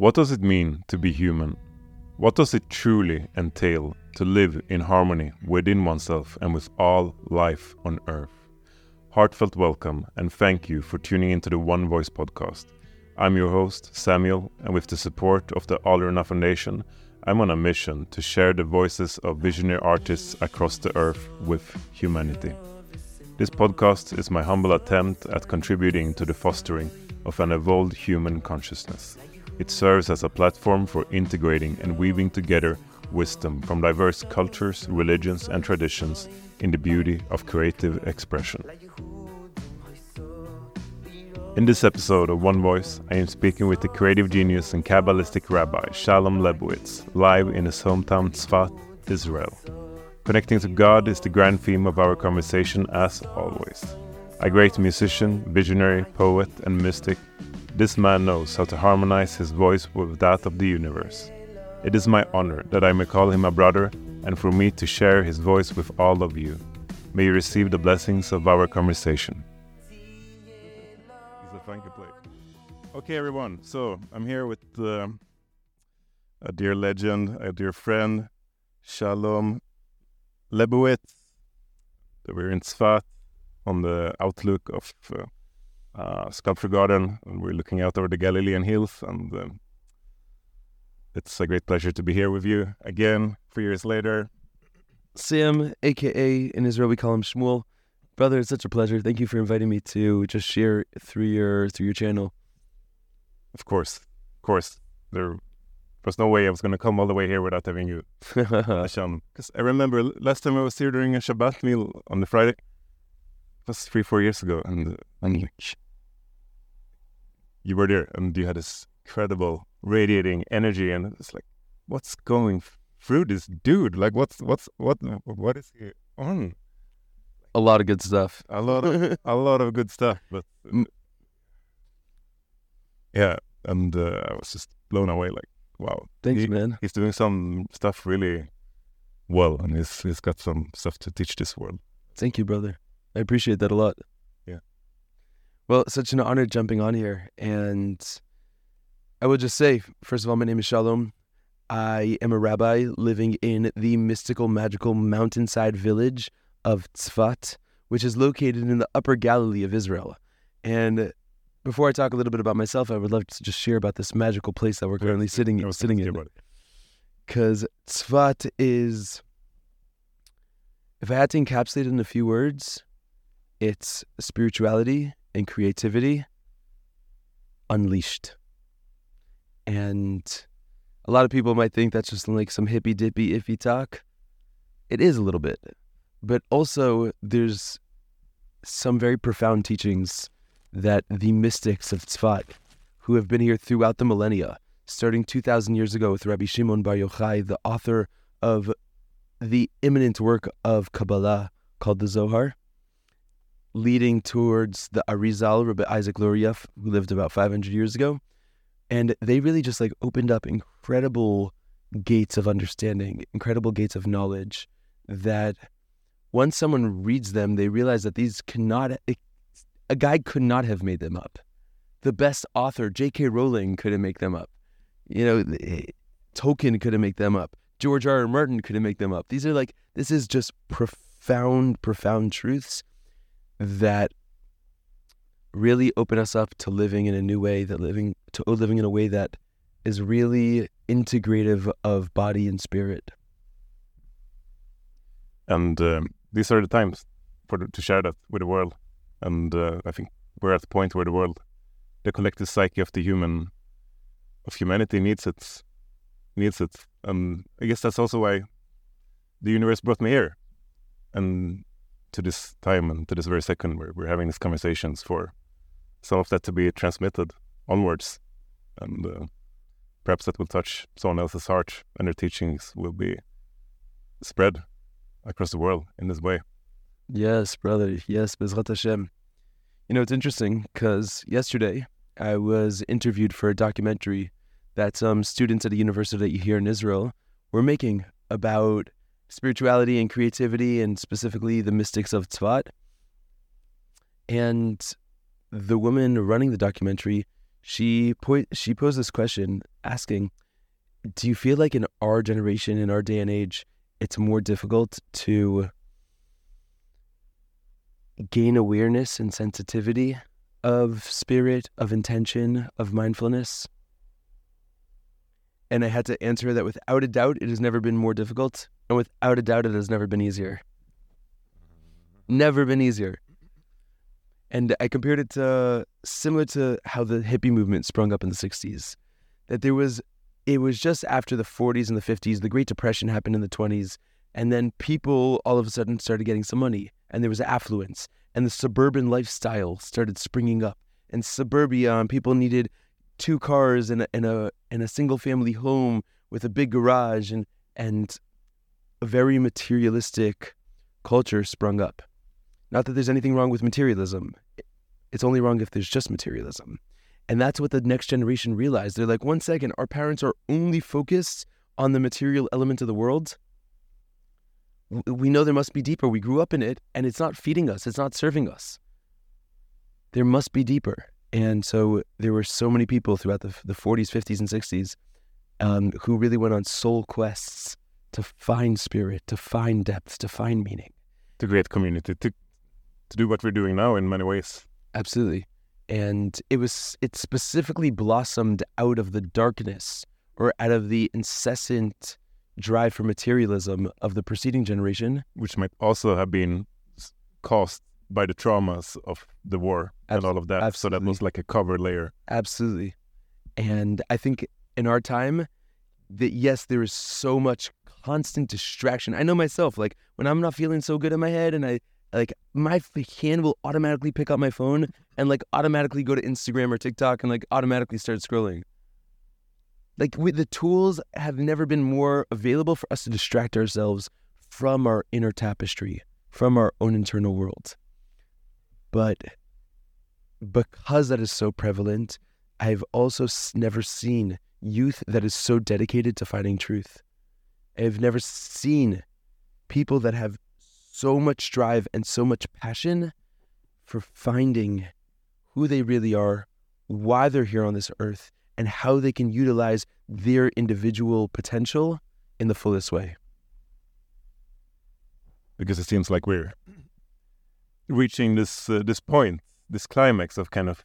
What does it mean to be human? What does it truly entail to live in harmony within oneself and with all life on earth? Heartfelt welcome and thank you for tuning into the One Voice podcast. I'm your host, Samuel, and with the support of the Alruna Foundation, I'm on a mission to share the voices of visionary artists across the earth with humanity. This podcast is my humble attempt at contributing to the fostering of an evolved human consciousness. It serves as a platform for integrating and weaving together wisdom from diverse cultures, religions, and traditions in the beauty of creative expression. In this episode of One Voice, I am speaking with the creative genius and Kabbalistic rabbi Shalom Lebowitz, live in his hometown Tzfat, Israel. Connecting to God is the grand theme of our conversation, as always. A great musician, visionary, poet, and mystic, this man knows how to harmonize his voice with that of the universe. It is my honor that I may call him a brother and for me to share his voice with all of you. May you receive the blessings of our conversation. Okay, everyone. So I'm here with uh, a dear legend, a dear friend, Shalom Lebowitz. We're in Tzfat on the outlook of uh, uh, Sculpture Garden, and we're looking out over the Galilean hills. And uh, it's a great pleasure to be here with you again, three years later. Sam, aka in Israel we call him Shmuel. Brother, it's such a pleasure. Thank you for inviting me to just share through your through your channel. Of course, of course. There was no way I was going to come all the way here without having you, Hashem. Because I remember last time I was here during a Shabbat meal on the Friday. It was three, four years ago, and, and you were there, and you had this incredible radiating energy, and it's like, what's going through this dude? Like, what's what's what what is he on? A lot of good stuff. A lot of a lot of good stuff, but yeah, and uh, I was just blown away. Like, wow, thanks, he, man. He's doing some stuff really well, and he's he's got some stuff to teach this world. Thank you, brother. I appreciate that a lot. Well, such an honor jumping on here, and I will just say, first of all, my name is Shalom. I am a rabbi living in the mystical, magical mountainside village of Tzfat, which is located in the Upper Galilee of Israel. And before I talk a little bit about myself, I would love to just share about this magical place that we're currently yeah, sitting sitting in. Because Tzfat is, if I had to encapsulate it in a few words, it's spirituality and creativity unleashed. And a lot of people might think that's just like some hippy dippy iffy talk. It is a little bit. But also, there's some very profound teachings that the mystics of Tzfat, who have been here throughout the millennia, starting 2,000 years ago with Rabbi Shimon Bar Yochai, the author of the imminent work of Kabbalah called the Zohar, leading towards the Arizal, Rabbi Isaac Luria, who lived about 500 years ago. And they really just like opened up incredible gates of understanding, incredible gates of knowledge that once someone reads them, they realize that these cannot a guy could not have made them up. The best author, J.K. Rowling, couldn't make them up. You know, eh, Tolkien couldn't make them up. George R. R. Martin couldn't make them up. These are like, this is just profound, profound truths that really open us up to living in a new way, that living to living in a way that is really integrative of body and spirit. And um, these are the times for to share that with the world. And uh, I think we're at the point where the world, the collective psyche of the human, of humanity needs it, needs it. And I guess that's also why the universe brought me here, and to this time and to this very second where we're having these conversations for some of that to be transmitted onwards, and uh, perhaps that will touch someone else's heart, and their teachings will be spread across the world in this way. Yes, brother. Yes, Bezrat Hashem. You know, it's interesting because yesterday I was interviewed for a documentary that some students at a university here in Israel were making about spirituality and creativity and specifically the mystics of Tzvat. And the woman running the documentary, She point she posed this question asking, "Do you feel like in our generation, in our day and age, it's more difficult to gain awareness and sensitivity of spirit, of intention, of mindfulness?" And I had to answer that without a doubt, it has never been more difficult, and without a doubt, it has never been easier. Never been easier. And I compared it to similar to how the hippie movement sprung up in the 60s. That there was, it was just after the 40s and the 50s, the Great Depression happened in the 20s. And then people all of a sudden started getting some money and there was affluence and the suburban lifestyle started springing up. And suburbia, and people needed two cars and a, and a, and a single family home with a big garage and, and a very materialistic culture sprung up. Not that there's anything wrong with materialism. It's only wrong if there's just materialism. And that's what the next generation realized. They're like, one second, our parents are only focused on the material element of the world. We know there must be deeper. We grew up in it and it's not feeding us, it's not serving us. There must be deeper. And so there were so many people throughout the, the 40s, 50s, and 60s um, who really went on soul quests to find spirit, to find depth, to find meaning. To create community, to to do what we're doing now in many ways. Absolutely. And it was it specifically blossomed out of the darkness or out of the incessant drive for materialism of the preceding generation. Which might also have been caused by the traumas of the war Absol- and all of that. Absolutely. So that was like a cover layer. Absolutely. And I think in our time, that yes, there is so much constant distraction. I know myself, like when I'm not feeling so good in my head and I like my hand will automatically pick up my phone and like automatically go to Instagram or TikTok and like automatically start scrolling. Like we, the tools have never been more available for us to distract ourselves from our inner tapestry, from our own internal world. But because that is so prevalent, I've also never seen youth that is so dedicated to finding truth. I've never seen people that have so much drive and so much passion for finding who they really are, why they're here on this earth, and how they can utilize their individual potential in the fullest way. Because it seems like we're reaching this uh, this point, this climax of kind of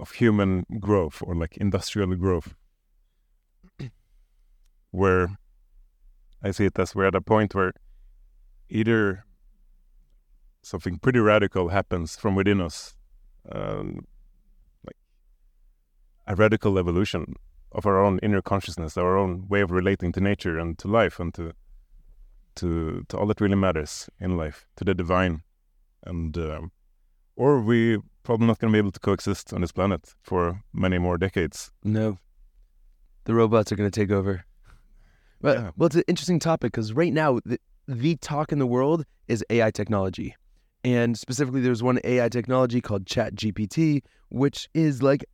of human growth or like industrial growth, where I see it as we're at a point where either something pretty radical happens from within us, um, like a radical evolution of our own inner consciousness, our own way of relating to nature and to life and to to to all that really matters in life, to the divine, and um, or we probably not going to be able to coexist on this planet for many more decades. No, the robots are going to take over. Well, yeah. well, it's an interesting topic because right now the, the talk in the world is AI technology. And specifically, there's one AI technology called ChatGPT, which is like,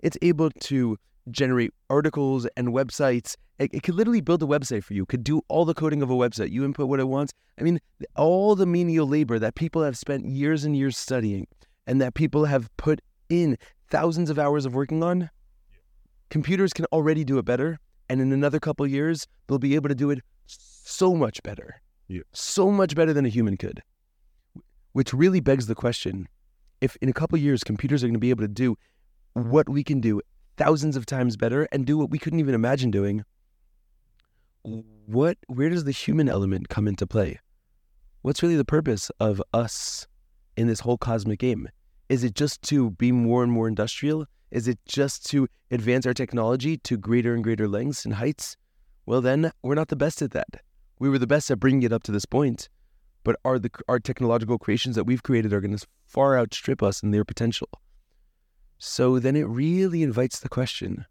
it's able to generate articles and websites. It, it could literally build a website for you, could do all the coding of a website. You input what it wants. I mean, all the menial labor that people have spent years and years studying and that people have put in thousands of hours of working on, computers can already do it better. And in another couple years, they'll be able to do it so much better. Yeah. So much better than a human could. Which really begs the question if in a couple years computers are going to be able to do what we can do thousands of times better and do what we couldn't even imagine doing, what where does the human element come into play? What's really the purpose of us in this whole cosmic game? Is it just to be more and more industrial? Is it just to advance our technology to greater and greater lengths and heights? Well, then we're not the best at that. We were the best at bringing it up to this point, but are the our technological creations that we've created are going to far outstrip us in their potential. So then it really invites the question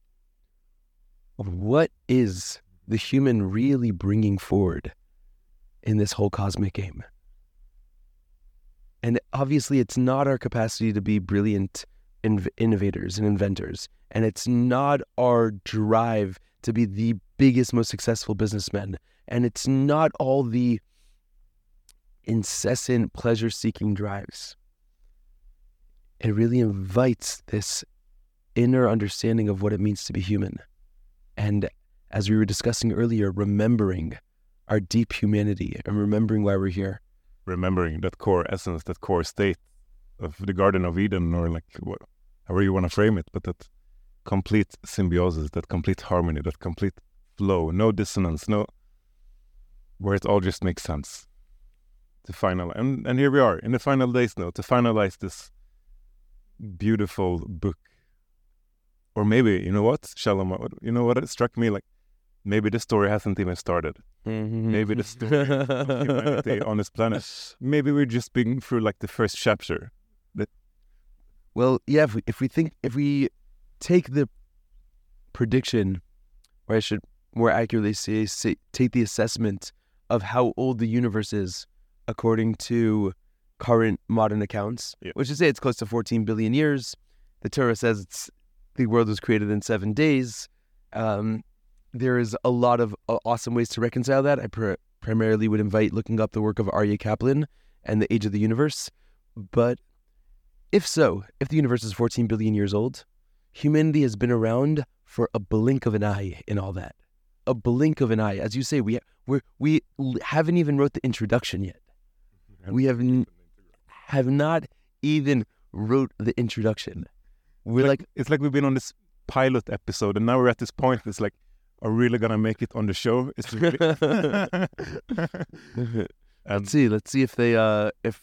of what is the human really bringing forward in this whole cosmic game? And obviously, it's not our capacity to be brilliant inv- innovators and inventors. And it's not our drive to be the biggest, most successful businessmen. And it's not all the incessant pleasure seeking drives. It really invites this inner understanding of what it means to be human. And as we were discussing earlier, remembering our deep humanity and remembering why we're here. Remembering that core essence, that core state of the Garden of Eden, or like what, however you want to frame it, but that complete symbiosis, that complete harmony, that complete flow, no dissonance, no where it all just makes sense. To final and and here we are in the final days now to finalize this beautiful book. Or maybe you know what Shalom you know what it struck me like maybe the story hasn't even started maybe the story of humanity on this planet maybe we're just being through like the first chapter that Well, yeah, if we, if we think, if we take the prediction, or I should more accurately say, say take the assessment of how old the universe is according to current modern accounts, Yeah. which is say it's close to 14 billion years. The Torah says it's the world was created in seven days. Um, there is a lot of uh, awesome ways to reconcile that. I pr- primarily would invite looking up the work of Aryeh Kaplan and the Age of the Universe. But if so, if the universe is 14 billion years old, humanity has been around for a blink of an eye in all that. A blink of an eye. As you say, we we we haven't even wrote the introduction yet. We have n- have not even wrote the introduction. We're like, it's like we've been on this pilot episode and now we're at this point it's like are really gonna make it on the show it's really and let's see, let's see if they uh if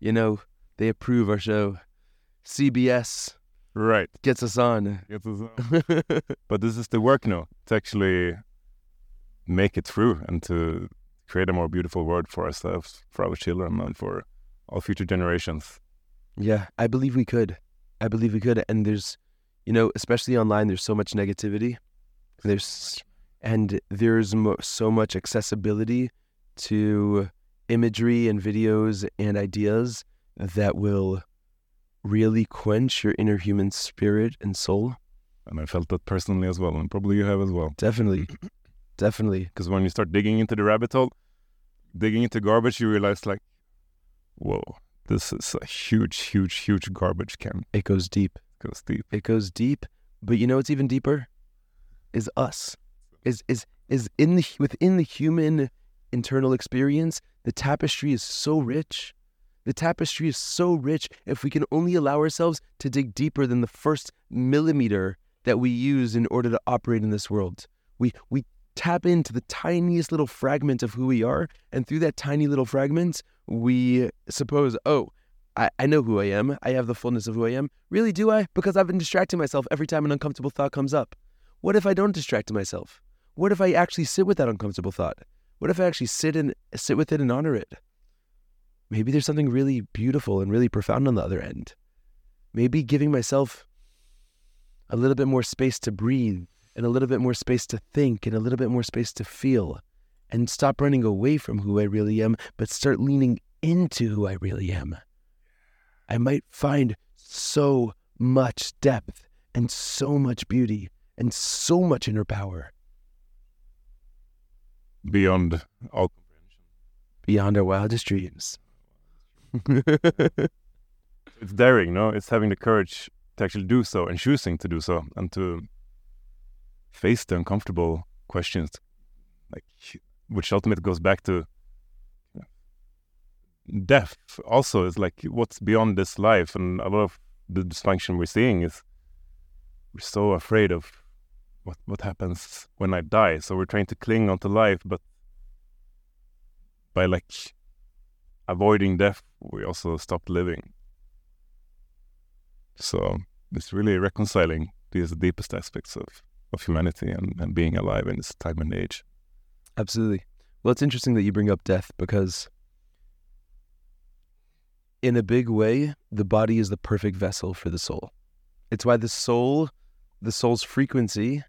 you know they approve our show. CBS right gets us on. It was, uh, but this is the work now to actually make it through and to create a more beautiful world for ourselves, for our children, and for all future generations. Yeah, I believe we could. I believe we could. And there's, you know, especially online, there's so much negativity. There's, and there's mo- so much accessibility to imagery and videos and ideas that will really quench your inner human spirit and soul. And I felt that personally as well, and probably you have as well. Definitely. Definitely. Because when you start digging into the rabbit hole, digging into garbage, you realize like, whoa, this is a huge, huge, huge garbage can. It goes deep. It goes deep. It goes deep. But you know it's even deeper? Is us. Is is is in the within the human internal experience, the tapestry is so rich. The tapestry is so rich if we can only allow ourselves to dig deeper than the first millimeter that we use in order to operate in this world. We we tap into the tiniest little fragment of who we are, and through that tiny little fragment, we suppose, oh, I, I know who I am. I have the fullness of who I am. Really, do I? Because I've been distracting myself every time an uncomfortable thought comes up. What if I don't distract myself? What if I actually sit with that uncomfortable thought? What if I actually sit and sit with it and honor it? Maybe there's something really beautiful and really profound on the other end. Maybe giving myself a little bit more space to breathe and a little bit more space to think and a little bit more space to feel and stop running away from who I really am, but start leaning into who I really am. I might find so much depth and so much beauty and so much inner power Beyond all comprehension. beyond our wildest dreams. It's daring, no? It's having the courage to actually do so and choosing to do so and to face the uncomfortable questions, like which ultimately goes back to death. Also, is like what's beyond this life, and a lot of the dysfunction we're seeing is we're so afraid of what what happens when I die. So we're trying to cling onto life, but by like avoiding death, we also stop living. So it's really reconciling these deepest aspects of, of humanity and, and being alive in this time and age. Absolutely. Well, it's interesting that you bring up death because, in a big way, the body is the perfect vessel for the soul. It's why the soul, the soul's frequency,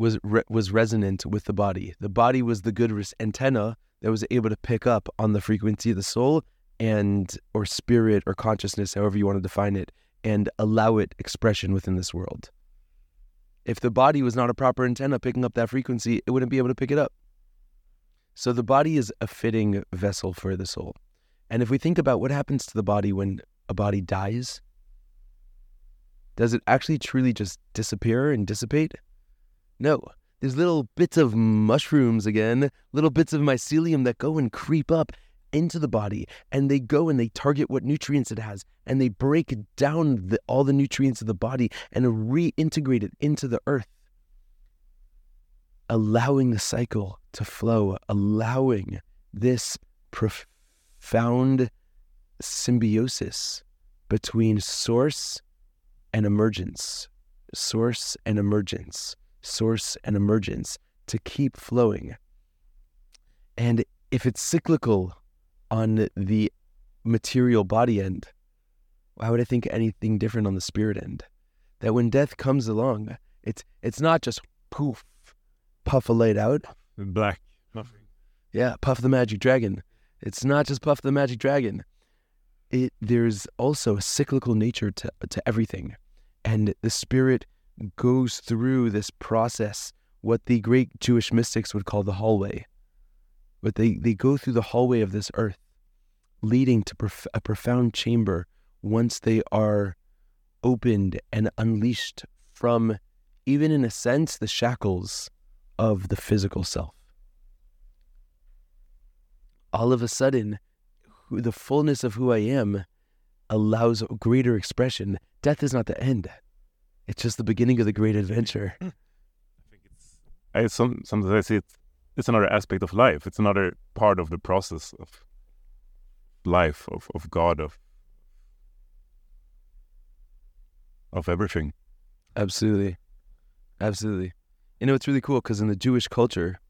was re- was resonant with the body. The body was the good res- antenna that was able to pick up on the frequency of the soul and or spirit or consciousness, however you want to define it, and allow it expression within this world. If the body was not a proper antenna picking up that frequency, it wouldn't be able to pick it up. So the body is a fitting vessel for the soul. And if we think about what happens to the body when a body dies, does it actually truly just disappear and dissipate? No. There's little bits of mushrooms again, little bits of mycelium that go and creep up into the body and they go and they target what nutrients it has and they break down the, all the nutrients of the body and reintegrate it into the earth allowing the cycle to flow allowing this profound symbiosis between source and emergence source and emergence source and emergence to keep flowing and if it's cyclical on the material body end, why would I think anything different on the spirit end? That when death comes along, it's it's not just poof, puff a light out. Black. Nothing. Yeah, puff the magic dragon. It's not just puff the magic dragon. It there's also a cyclical nature to to everything. And the spirit goes through this process, what the great Jewish mystics would call the hallway but they, they go through the hallway of this earth, leading to prof- a profound chamber once they are opened and unleashed from, even in a sense, the shackles of the physical self. All of a sudden, the fullness of who I am allows greater expression. Death is not the end. It's just the beginning of the great adventure. I think it's, I, some, sometimes I see it it's another aspect of life. It's another part of the process of life, of, of God, of of everything. Absolutely, absolutely. You know, it's really cool because in the Jewish culture,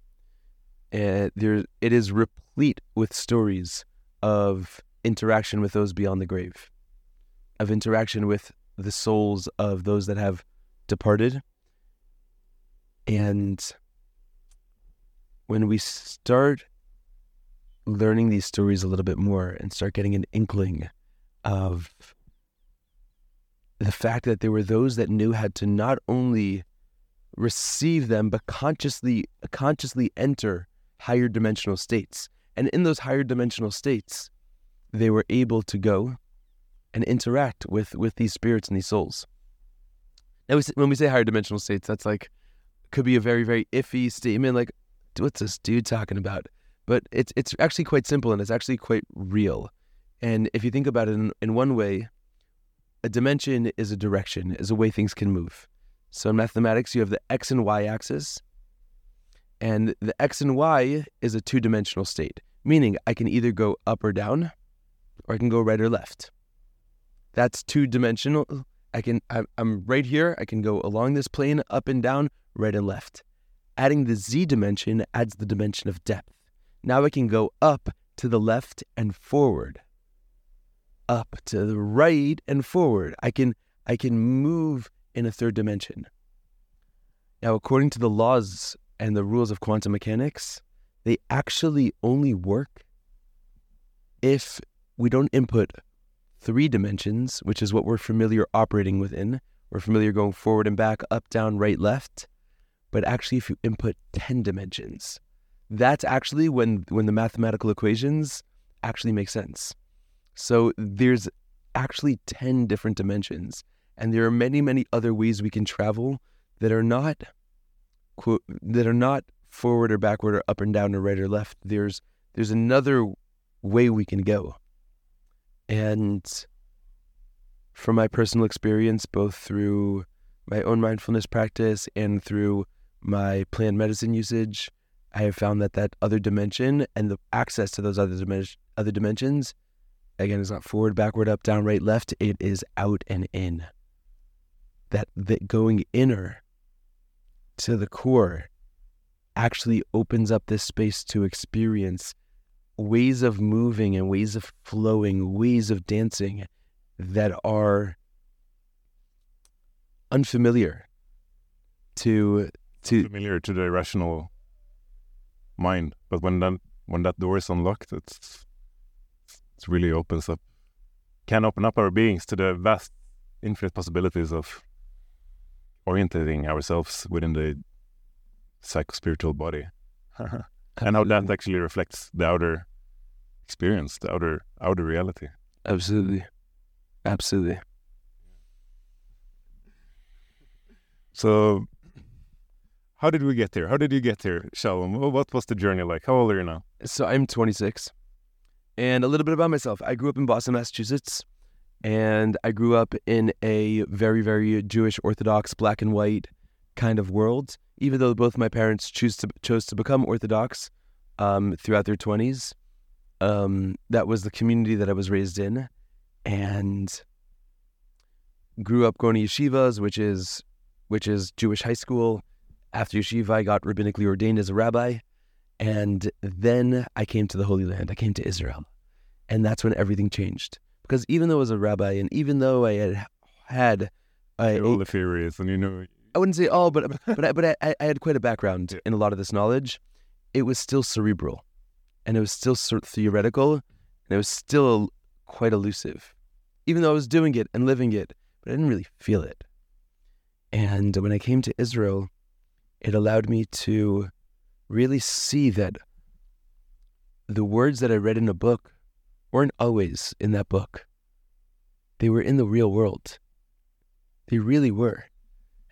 uh, there it is replete with stories of interaction with those beyond the grave, of interaction with the souls of those that have departed, and when we start learning these stories a little bit more and start getting an inkling of the fact that there were those that knew how to not only receive them but consciously consciously enter higher dimensional states. And in those higher dimensional states they were able to go and interact with with these spirits and these souls now when we say higher dimensional states that's like could be a very very iffy statement like what's this dude talking about? But it's it's actually quite simple and it's actually quite real. And if you think about it in, in one way, a dimension is a direction, is a way things can move. So in mathematics, you have the x and y axis, and the x and y is a two-dimensional state, meaning I can either go up or down, or I can go right or left. That's two-dimensional. I can I'm right here. I can go along this plane, up and down, right and left. Adding the z dimension adds the dimension of depth. Now I can go up to the left and forward. Up to the right and forward. I can I can move in a third dimension. Now according to the laws and the rules of quantum mechanics, they actually only work if we don't input three dimensions, which is what we're familiar operating within. We're familiar going forward and back, up, down, right, left. But actually if you input 10 dimensions that's actually when when the mathematical equations actually make sense. So there's actually 10 different dimensions and there are many many other ways we can travel that are not quote that are not forward or backward or up and down or right or left. There's there's another way we can go and from my personal experience both through my own mindfulness practice and through my plant medicine usage, I have found that that other dimension and the access to those other dimensions, other dimensions, again, is not forward, backward, up, down, right, left. It is out and in. That that going inner to the core actually opens up this space to experience ways of moving and ways of flowing, ways of dancing that are unfamiliar to to familiar to the rational mind. But when that when that door is unlocked, it's it really opens up, can open up our beings to the vast, infinite possibilities of orientating ourselves within the psycho-spiritual body, and how that actually reflects the outer experience, the outer outer reality. Absolutely, absolutely. So, how did we get here? How did you get here, Shalom? What was the journey like? How old are you now? So I'm 26. And a little bit about myself. I grew up in Boston, Massachusetts, and I grew up in a very, very Jewish Orthodox, black and white kind of world. Even though both my parents choose to chose to become Orthodox um, throughout their 20s, um, that was the community that I was raised in, and grew up going to yeshivas, which is which is Jewish high school. After yeshiva, I got rabbinically ordained as a rabbi. And then I came to the Holy Land. I came to Israel. And that's when everything changed. Because even though I was a rabbi and even though I had had You're all the theories, and you know, I wouldn't say all, but but I, but I, I had quite a background in a lot of this knowledge. It was still cerebral, and it was still sort of theoretical, and it was still quite elusive, even though I was doing it and living it, but I didn't really feel it. And when I came to Israel, it allowed me to really see that the words that I read in a book weren't always in that book. They were in the real world. They really were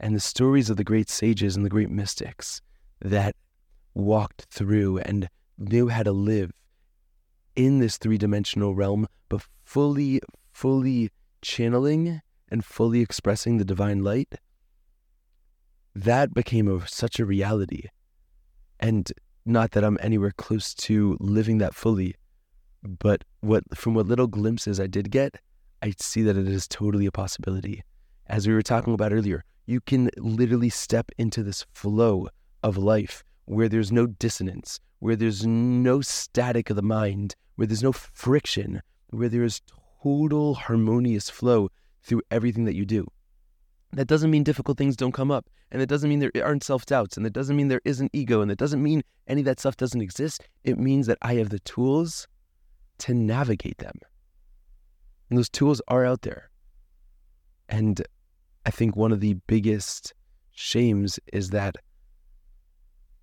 and the stories of the great sages and the great mystics that walked through and knew how to live in this three dimensional realm, but fully, fully channeling and fully expressing the divine light, that became a, such a reality. And not that I'm anywhere close to living that fully, but what from what little glimpses I did get, I see that it is totally a possibility. As we were talking about earlier, you can literally step into this flow of life where there's no dissonance, where there's no static of the mind, where there's no friction, where there's total harmonious flow through everything that you do. That doesn't mean difficult things don't come up, and that doesn't mean there aren't self doubts, and that doesn't mean there isn't ego, and that doesn't mean any of that stuff doesn't exist. It means that I have the tools to navigate them. And those tools are out there. And I think one of the biggest shames is that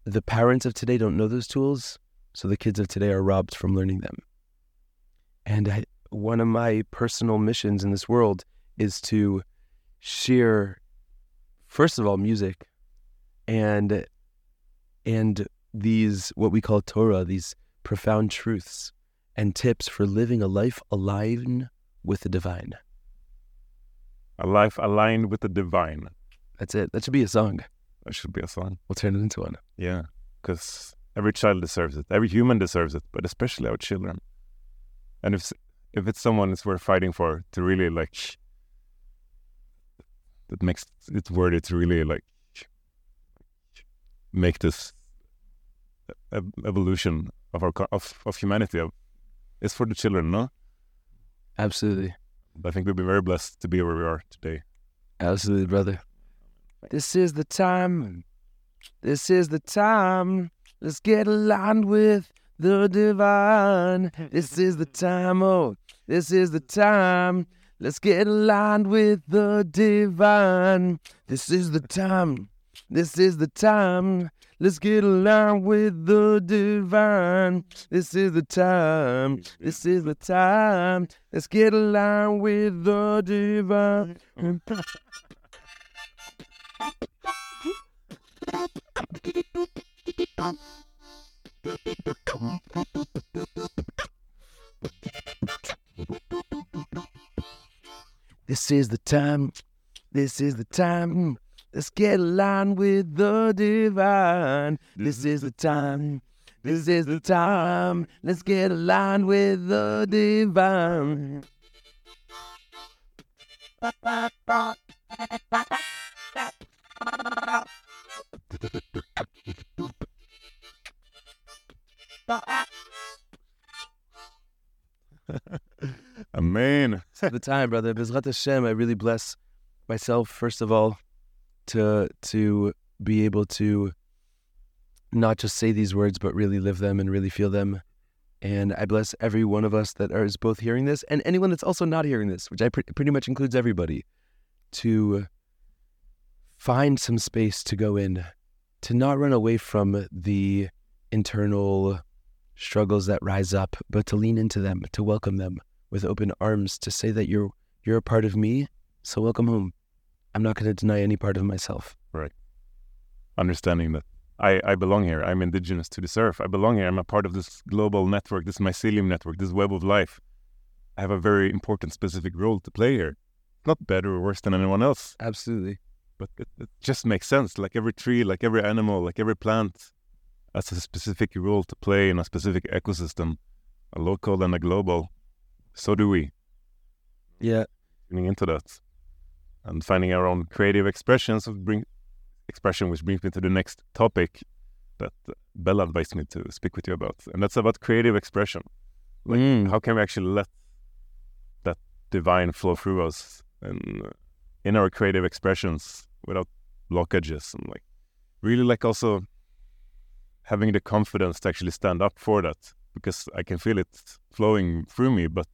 the parents of today don't know those tools, so the kids of today are robbed from learning them. And I, one of my personal missions in this world is to share, first of all, music, and and these what we call Torah, these profound truths and tips for living a life aligned with the divine. a life aligned with the divine. That's it. That should be a song. That should be a song. We'll turn it into one. Yeah, because every child deserves it. Every human deserves it, but especially our children. And if if it's someone that's worth fighting for, to really like that makes it worthy to really like make this evolution of our of of humanity. It's for the children, no? Absolutely. I think we've been very blessed to be where we are today. Absolutely, brother. This is the time. This is the time. Let's get aligned with the divine. This is the time. Oh, this is the time. Let's get aligned with the divine. This is the time. This is the time. Let's get aligned with the divine. This is the time. This is the time. Let's get aligned with the divine. This is the time. This is the time. Let's get aligned with the divine. This is the time. This is the time. Let's get aligned with the divine. Amen. the time, brother. Bezrat Hashem, I really bless myself first of all to to be able to not just say these words, but really live them and really feel them. And I bless every one of us that is both hearing this and anyone that's also not hearing this, which I pre- pretty much includes everybody, to find some space to go in, to not run away from the internal struggles that rise up, but to lean into them, to welcome them with open arms, to say that you're you're a part of me, so welcome home. I'm not going to deny any part of myself. Right. Understanding that I, I belong here. I'm indigenous to this earth. I belong here. I'm a part of this global network, this mycelium network, this web of life. I have a very important specific role to play here. Not better or worse than anyone else, Absolutely. But it, it just makes sense. Like every tree, like every animal, like every plant has a specific role to play in a specific ecosystem, a local and a global. So do we. Yeah. tuning into that and finding our own creative expressions of bring expression which brings me to the next topic that Bella advised me to speak with you about and that's about creative expression like Mm. how can we actually let that divine flow through us and uh, in our creative expressions without blockages and like really like also having the confidence to actually stand up for that because I can feel it flowing through me, but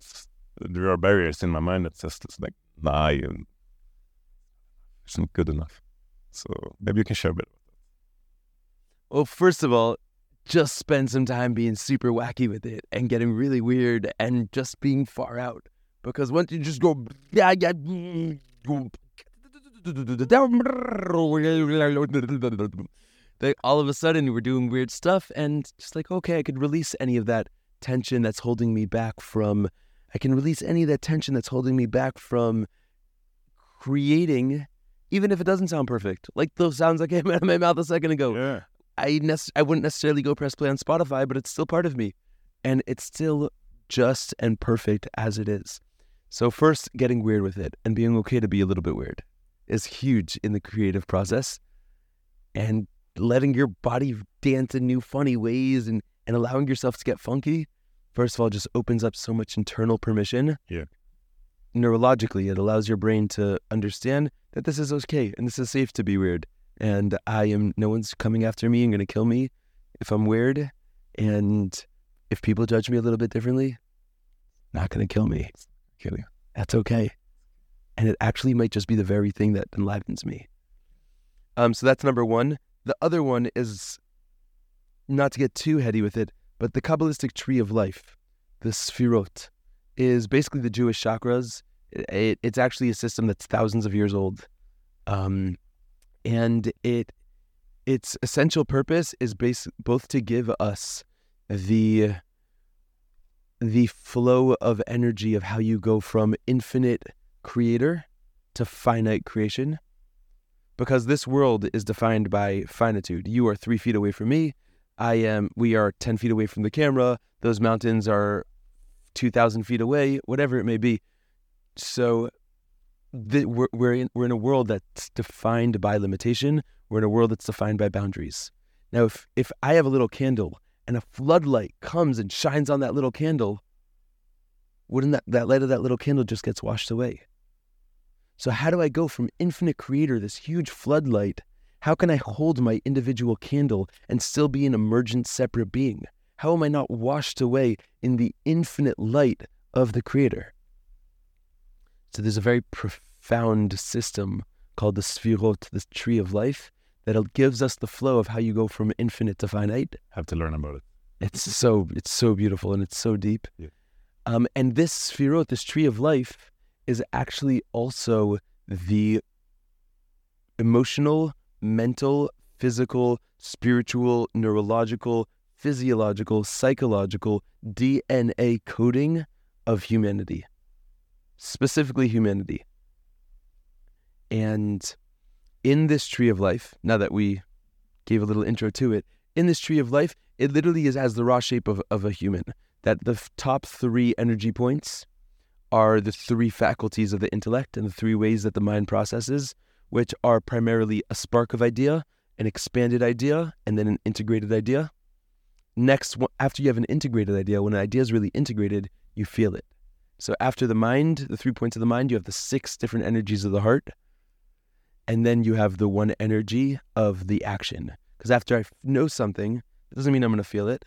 there are barriers in my mind that says it's like, nah, you, it's not good enough. So maybe you can share a bit. Well, first of all, just spend some time being super wacky with it and getting really weird and just being far out. Because once you just go, yeah, yeah, mm, mm, then all of a sudden we're doing weird stuff and just like, okay, I could release any of that tension that's holding me back from, I can release any of that tension that's holding me back from creating, even if it doesn't sound perfect. Like those sounds that came out of my mouth a second ago. Yeah. I nec- I wouldn't necessarily go press play on Spotify, but it's still part of me, and it's still just and perfect as it is. So first, getting weird with it and being okay to be a little bit weird is huge in the creative process, and letting your body dance in new funny ways and and allowing yourself to get funky. First of all, just opens up so much internal permission. Yeah. Neurologically, it allows your brain to understand that this is okay and this is safe to be weird and I am no one's coming after me and going to kill me if I'm weird. And if people judge me a little bit differently, not going to kill me. Kill you. That's okay. And it actually might just be the very thing that enlivens me. Um, so that's number one. The other one is not to get too heady with it, but the Kabbalistic tree of life, the Sfirot, is basically the Jewish chakras. It, it- it's actually a system that's thousands of years old. Um, and it its essential purpose is base, both to give us the the flow of energy of how you go from infinite creator to finite creation because this world is defined by finitude you are three feet away from me i am we are 10 feet away from the camera those mountains are 2000 feet away whatever it may be so the, we're we're in, we're in a world that's defined by limitation. We're in a world that's defined by boundaries. Now, if if I have a little candle and a floodlight comes and shines on that little candle, wouldn't that that light of that little candle just gets washed away? So how do I go from infinite creator, this huge floodlight? How can I hold my individual candle and still be an emergent separate being? How am I not washed away in the infinite light of the creator? So there's a very profound system called the Sfirot, the tree of life, that gives us the flow of how you go from infinite to finite. Have to learn about it. It's so it's so beautiful and it's so deep. Yeah. Um, and this Sfirot, this tree of life, is actually also the emotional, mental, physical, spiritual, neurological, physiological, psychological DNA coding of humanity specifically humanity. And in this tree of life, now that we gave a little intro to it, in this tree of life, it literally is as the raw shape of, of a human. That the top three energy points are the three faculties of the intellect and the three ways that the mind processes, which are primarily a spark of idea, an expanded idea, and then an integrated idea. Next, after you have an integrated idea, when an idea is really integrated, you feel it. So after the mind, the three points of the mind, you have the six different energies of the heart. And then you have the one energy of the action. Because after I know something, it doesn't mean I'm going to feel it.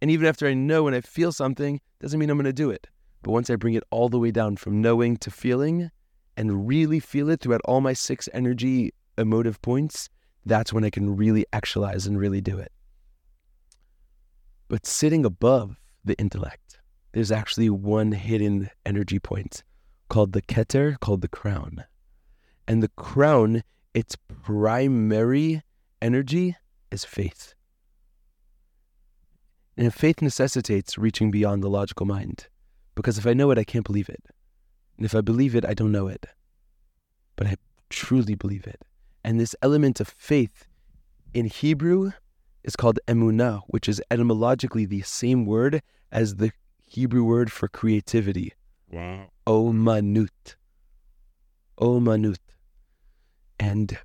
And even after I know and I feel something, doesn't mean I'm going to do it. But once I bring it all the way down from knowing to feeling and really feel it throughout all my six energy emotive points, that's when I can really actualize and really do it. But sitting above the intellect, there's actually one hidden energy point called the Keter, called the crown. And the crown its primary energy is faith. And faith necessitates reaching beyond the logical mind. Because if I know it, I can't believe it. And if I believe it, I don't know it. But I truly believe it. And this element of faith in Hebrew is called emunah, which is etymologically the same word as the Hebrew word for creativity. Wow. Omanut. Omanut. And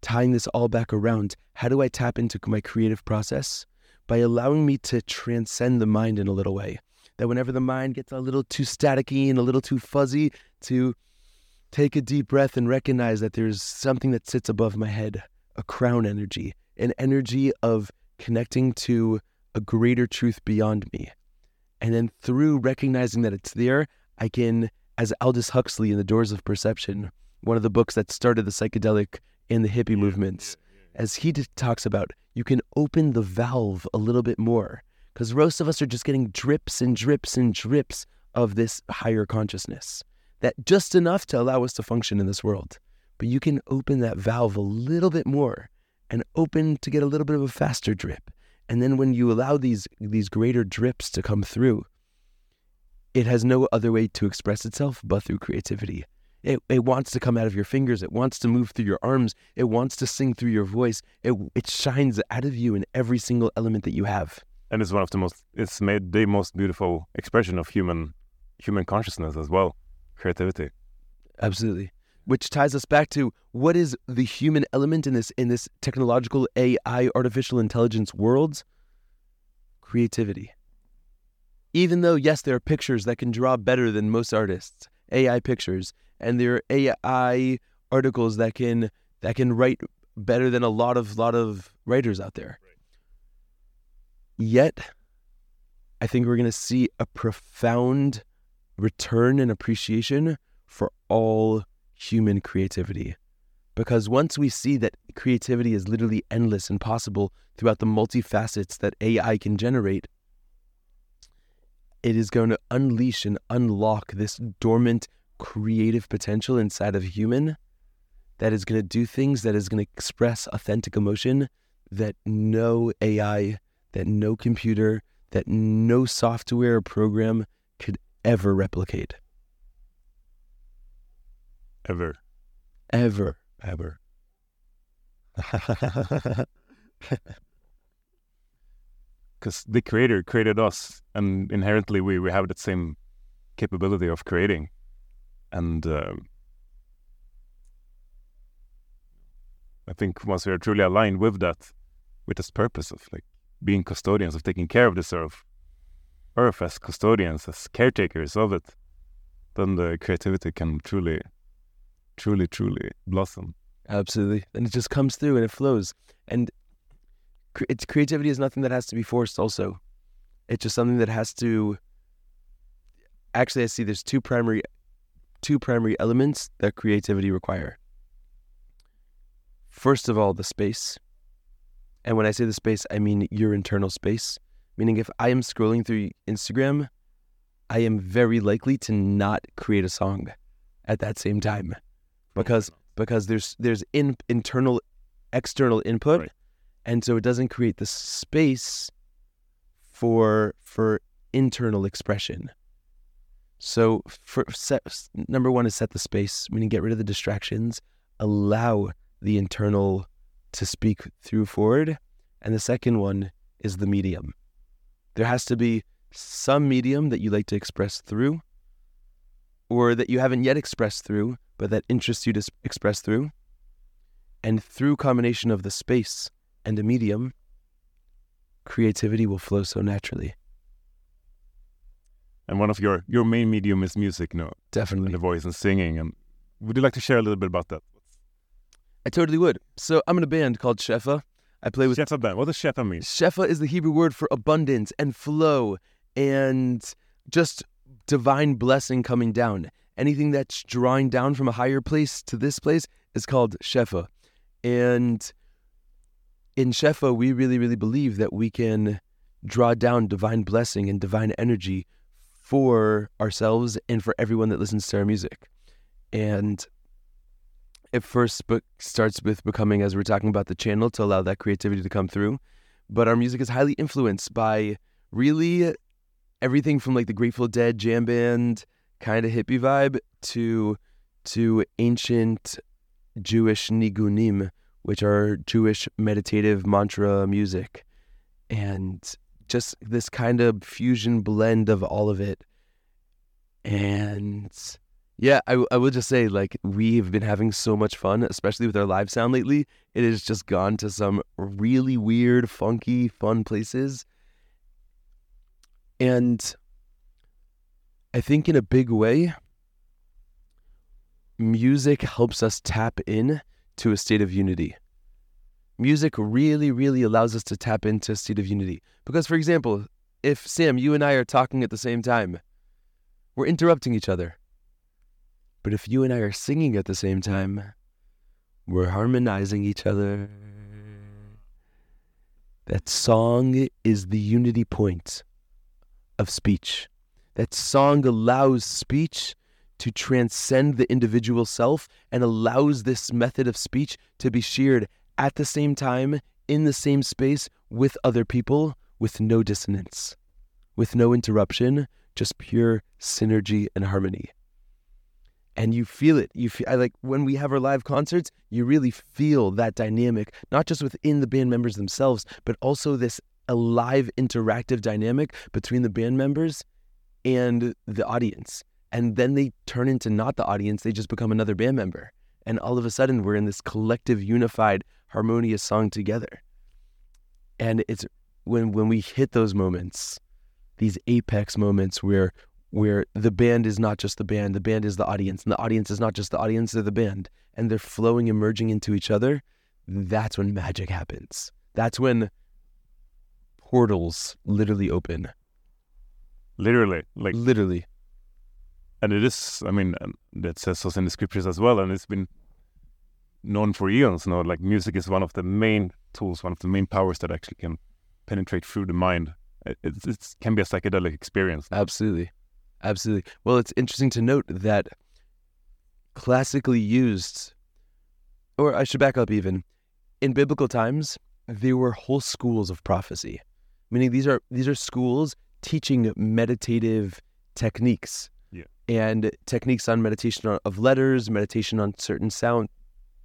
tying this all back around, how do I tap into my creative process? By allowing me to transcend the mind in a little way that whenever the mind gets a little too staticky and a little too fuzzy, to take a deep breath and recognize that there's something that sits above my head, a crown energy, an energy of connecting to a greater truth beyond me. And then through recognizing that it's there, I can, as Aldous Huxley in The Doors of Perception, one of the books that started the psychedelic and the hippie movements, as he talks about, you can open the valve a little bit more because most of us are just getting drips and drips and drips of this higher consciousness. That just enough to allow us to function in this world. But you can open that valve a little bit more and open to get a little bit of a faster drip. And then when you allow these these greater drips to come through, it has no other way to express itself but through creativity. It, it wants to come out of your fingers. It wants to move through your arms. It wants to sing through your voice. It, it shines out of you in every single element that you have and it's one of the most it's made the most beautiful expression of human human consciousness as well creativity. Absolutely. Which ties us back to what is the human element in this in this technological ai artificial intelligence world? Creativity. Even though yes there are pictures that can draw better than most artists ai pictures and there are ai articles that can that can write better than a lot of lot of writers out there Yet, I think we're going to see a profound return and appreciation for all human creativity. Because once we see that creativity is literally endless and possible throughout the multifacets that AI can generate, it is going to unleash and unlock this dormant creative potential inside of human that is going to do things that is going to express authentic emotion that no AI that no computer, that no software or program could ever replicate. Ever. Ever. Ever. Because the creator created us, and inherently we, we have that same capability of creating. And uh, I think once we are truly aligned with that, with this purpose of like being custodians of taking care of this earth, earth as custodians, as caretakers of it, then the creativity can truly, truly, truly blossom. Absolutely, and it just comes through and it flows. And it's creativity is nothing that has to be forced. Also, it's just something that has to. Actually, I see there's two primary, two primary elements that creativity require. First of all, the space. And when I say the space, I mean your internal space. Meaning, if I am scrolling through Instagram, I am very likely to not create a song at that same time because because there's there's in, internal external input right. and so it doesn't create the space for for internal expression so for set, number one is set the space meaning get rid of the distractions allow the internal to speak through forward. And the second one is the medium. There has to be some medium that you like to express through, or that you haven't yet expressed through, but that interests you to express through. And through combination of the space and a medium, creativity will flow so naturally. And one of your your main medium is music, no? Definitely. And the voice and singing. And would you like to share a little bit about that? I totally would. So I'm in a band called Shefa. I play with Shefa band. What does Shefa mean? Shefa is the Hebrew word for abundance and flow and just divine blessing coming down. Anything that's drawing down from a higher place to this place is called Shefa. And in Shefa, we really, really believe that we can draw down divine blessing and divine energy for ourselves and for everyone that listens to our music. And it first be- starts with becoming, as we're talking about, the channel to allow that creativity to come through. But our music is highly influenced by really everything from like the Grateful Dead jam band kind of hippie vibe to to ancient Jewish nigunim, which are Jewish meditative mantra music, and just this kind of fusion blend of all of it. And yeah, I, I will just say, like, we've been having so much fun, especially with our live sound lately. It has just gone to some really weird, funky, fun places. And I think in a big way, music helps us tap in to a state of unity. Music really, really allows us to tap into a state of unity. Because, for example, if Sam, you and I are talking at the same time, we're interrupting each other. But if you and I are singing at the same time, we're harmonizing each other. That song is the unity point of speech. That song allows speech to transcend the individual self and allows this method of speech to be shared at the same time, in the same space, with other people, with no dissonance, with no interruption, just pure synergy and harmony. And you feel it. You feel I like when we have our live concerts, you really feel that dynamic, not just within the band members themselves, but also this alive interactive dynamic between the band members and the audience. And then they turn into not the audience, they just become another band member. And all of a sudden, we're in this collective, unified, harmonious song together. And it's when when we hit those moments, these apex moments where where the band is not just the band, the band is the audience, and the audience is not just the audience, they're the band, and they're flowing and merging into each other, that's when magic happens. That's when portals literally open. Literally, like Literally. and it is. I mean, um, that says us in the scriptures as well, and it's been known for eons. now. like music is one of the main tools, one of the main powers that actually can penetrate through the mind. It, it, it can be a psychedelic experience. Absolutely. Absolutely. Well, it's interesting to note that classically used, or I should back up even, in biblical times, there were whole schools of prophecy. Meaning these are these are schools teaching meditative techniques. Yeah. And techniques on meditation of letters, meditation on certain sound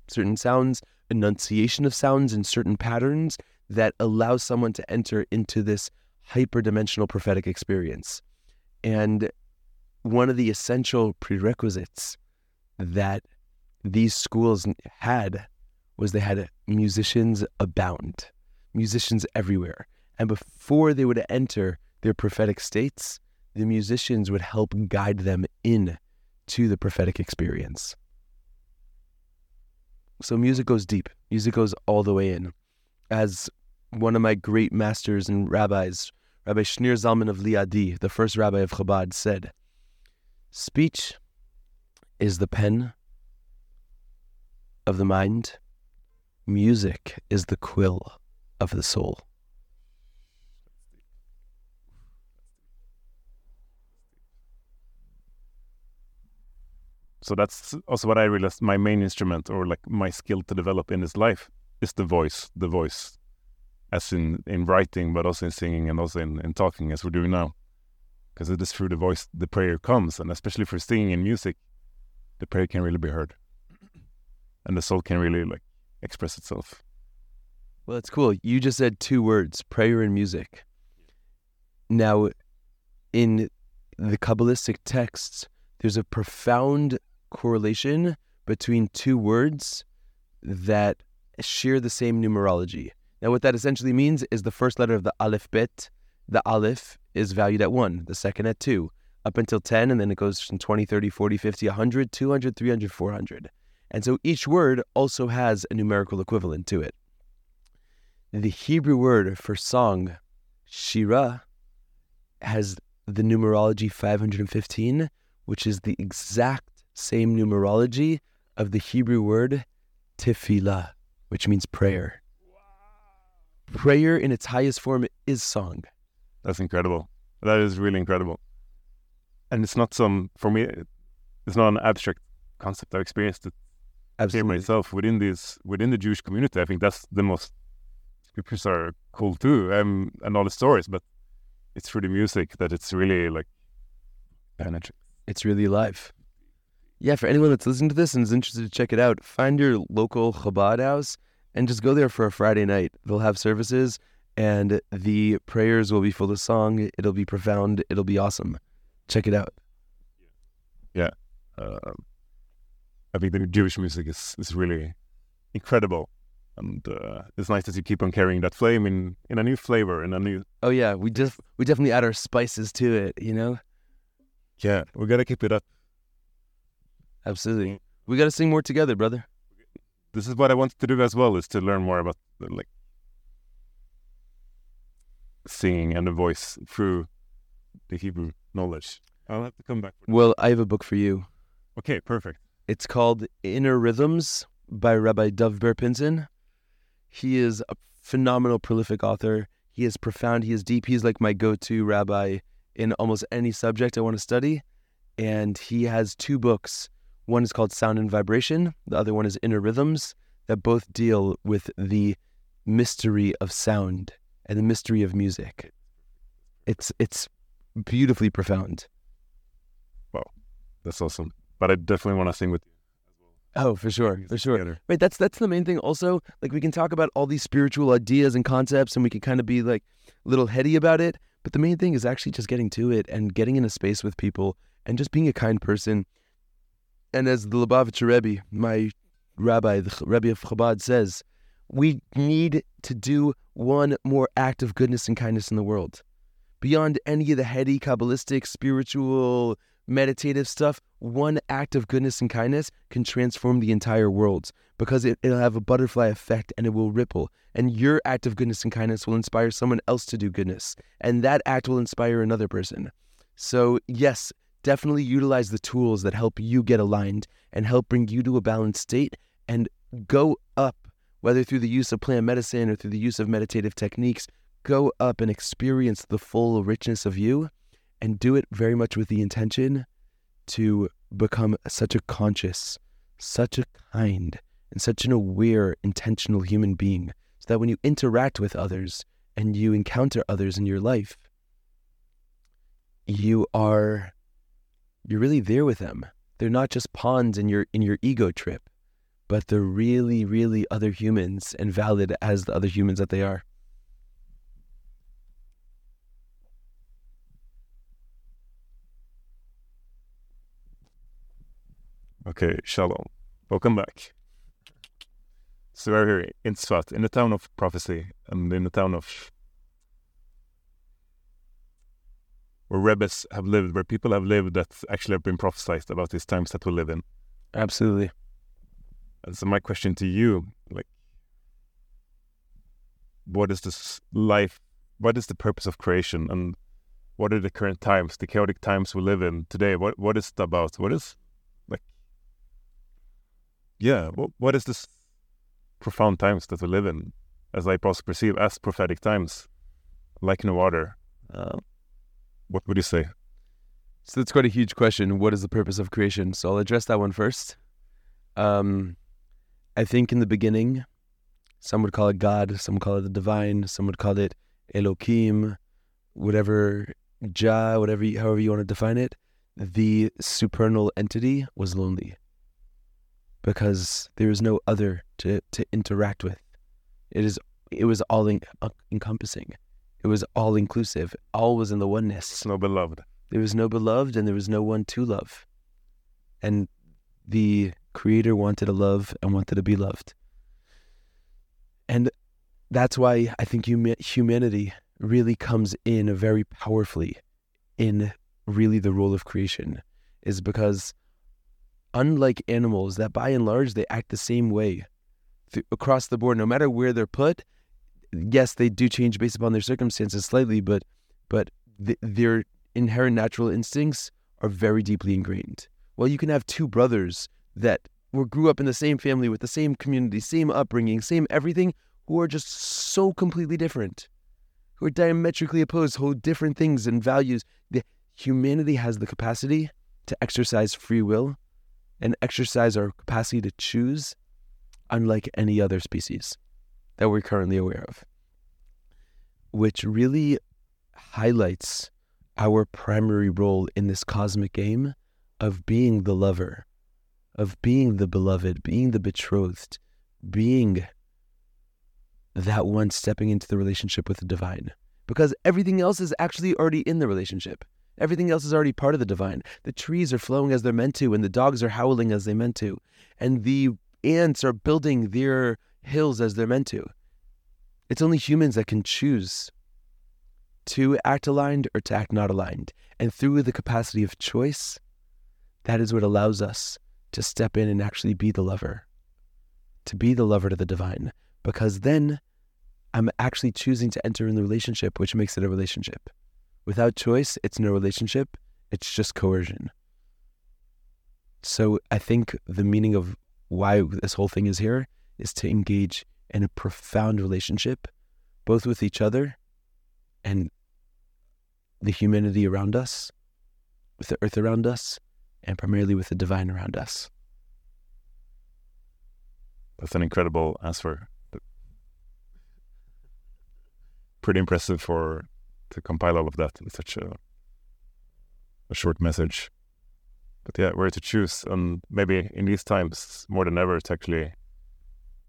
certain sounds, enunciation of sounds in certain patterns that allows someone to enter into this hyperdimensional prophetic experience. And one of the essential prerequisites that these schools had was they had musicians abound, musicians everywhere. And before they would enter their prophetic states, the musicians would help guide them in to the prophetic experience. So music goes deep. Music goes all the way in. As one of my great masters and rabbis, Rabbi Shneur Zalman of Liadi, the first rabbi of Chabad, said, Speech is the pen of the mind. Music is the quill of the soul. So that's also what I realized. My main instrument, or like my skill to develop in this life, is the voice. The voice, as in in writing, but also in singing and also in, in talking, as we're doing now. Because it is through the voice the prayer comes, and especially for singing and music, the prayer can really be heard, and the soul can really like express itself. Well, that's cool. You just said two words: prayer and music. Now, in the Kabbalistic texts, there's a profound correlation between two words that share the same numerology. Now, what that essentially means is the first letter of the Aleph Bet, the Aleph is valued at 1, the second at 2, up until 10, and then it goes from 20, 30, 40, 50, 100, 200, 300, 400. And so each word also has a numerical equivalent to it. The Hebrew word for song, Shira, has the numerology 515, which is the exact same numerology of the Hebrew word tefillah, which means prayer. Prayer in its highest form is song. That's incredible. That is really incredible. And it's not some for me. It's not an abstract concept. I've experienced it Absolutely. myself within this within the Jewish community. I think that's the most scriptures are cool too, um, and all the stories. But it's through the music that it's really like penetrates. It's really alive. Yeah, for anyone that's listening to this and is interested to check it out, find your local Chabad house and just go there for a Friday night. They'll have services and the prayers will be full of song. It'll be profound. It'll be awesome. Check it out. Yeah, um, I think the Jewish music is is really incredible, and uh, it's nice that you keep on carrying that flame in in a new flavor in a new. Oh yeah, we just we definitely add our spices to it, you know? Yeah, we gotta keep it up. Absolutely. We got to sing more together, brother. This is what I wanted to do as well, is to learn more about like singing and the voice through the Hebrew knowledge. I'll have to come back. Well, I have a book for you. Okay, perfect. It's called Inner Rhythms by Rabbi DovBer Pinson. He is a phenomenal, prolific author. He is profound. He is deep. He's like my go to rabbi in almost any subject I want to study. And he has two books. One is called Sound and Vibration, the other one is Inner Rhythms, that both deal with the mystery of sound and the mystery of music. It's, it's beautifully profound. Wow, that's awesome. But I definitely want to sing with you. Oh, for sure, for sure. together. Right, that's that's the main thing. Also, like we can talk about all these spiritual ideas and concepts, and we can kind of be like a little heady about it. But the main thing is actually just getting to it and getting in a space with people and just being a kind person. And as the Lubavitcher Rebbe, my rabbi, the Rebbe of Chabad, says, we need to do one more act of goodness and kindness in the world. Beyond any of the heady, Kabbalistic, spiritual, meditative stuff, one act of goodness and kindness can transform the entire world because it, it'll have a butterfly effect and it will ripple. And your act of goodness and kindness will inspire someone else to do goodness. And that act will inspire another person. So, yes, definitely utilize the tools that help you get aligned and help bring you to a balanced state and go up, whether through the use of plant medicine or through the use of meditative techniques. Go up and experience the full richness of you and do it very much with the intention to become such a conscious, such a kind, and such an aware, intentional human being. So that when you interact with others and you encounter others in your life, you are you're really there with them. They're not just pawns in your in your ego trip, but they're really, really other humans and valid as the other humans that they are. Okay, shalom. Welcome back. So we're here in Tzfat, in the town of prophecy, and in the town of where rebbes have lived, where people have lived that actually have been prophesied about these times that we live in. Absolutely. And so my question to you, like, what is this life? What is the purpose of creation, and what are the current times, the chaotic times we live in today? What what is it about? What is like, yeah, what what is this profound times that we live in, as I also perceive as prophetic times, like no other? Uh, what would you say? So that's quite a huge question. What is the purpose of creation? So I'll address that one first. Um, I think in the beginning, some would call it God, some would call it the divine, some would call it Elohim, whatever Jah, whatever, however you want to define it. The supernal entity was lonely because there is no other to, to interact with. It is it was all en- encompassing. It was all inclusive. All was in the oneness. It's no beloved. There was no beloved and there was no one to love. And the creator wanted to love and wanted to be loved. And that's why I think huma- humanity really comes in very powerfully in really the role of creation, is because unlike animals that by and large they act the same way th- across the board, no matter where they're put. Yes, they do change based upon their circumstances slightly, but but th- their inherent natural instincts are very deeply ingrained. Well, you can have two brothers that were grew up in the same family with the same community, same upbringing, same everything, who are just so completely different, who are diametrically opposed, hold different things and values. The humanity has the capacity to exercise free will and exercise our capacity to choose unlike any other species that we're currently aware of, which really highlights our primary role in this cosmic game of being the lover, of being the beloved, being the betrothed, being that one stepping into the relationship with the divine. Because everything else is actually already in the relationship. Everything else is already part of the divine. The trees are flowing as they're meant to, and the dogs are howling as they meant to, and the ants are building their hills as they're meant to. It's only humans that can choose to act aligned or to act not aligned. And through the capacity of choice, that is what allows us to step in and actually be the lover, to be the lover to the divine, because then I'm actually choosing to enter in the relationship, which makes it a relationship. Without choice, it's no relationship, it's just coercion. So I think the meaning of why this whole thing is here is to engage in a profound relationship, both with each other and the humanity around us, with the earth around us, and primarily with the divine around us. That's an incredible answer. Pretty impressive for to compile all of that in such a a short message. But yeah, where to choose, and maybe in these times more than ever to actually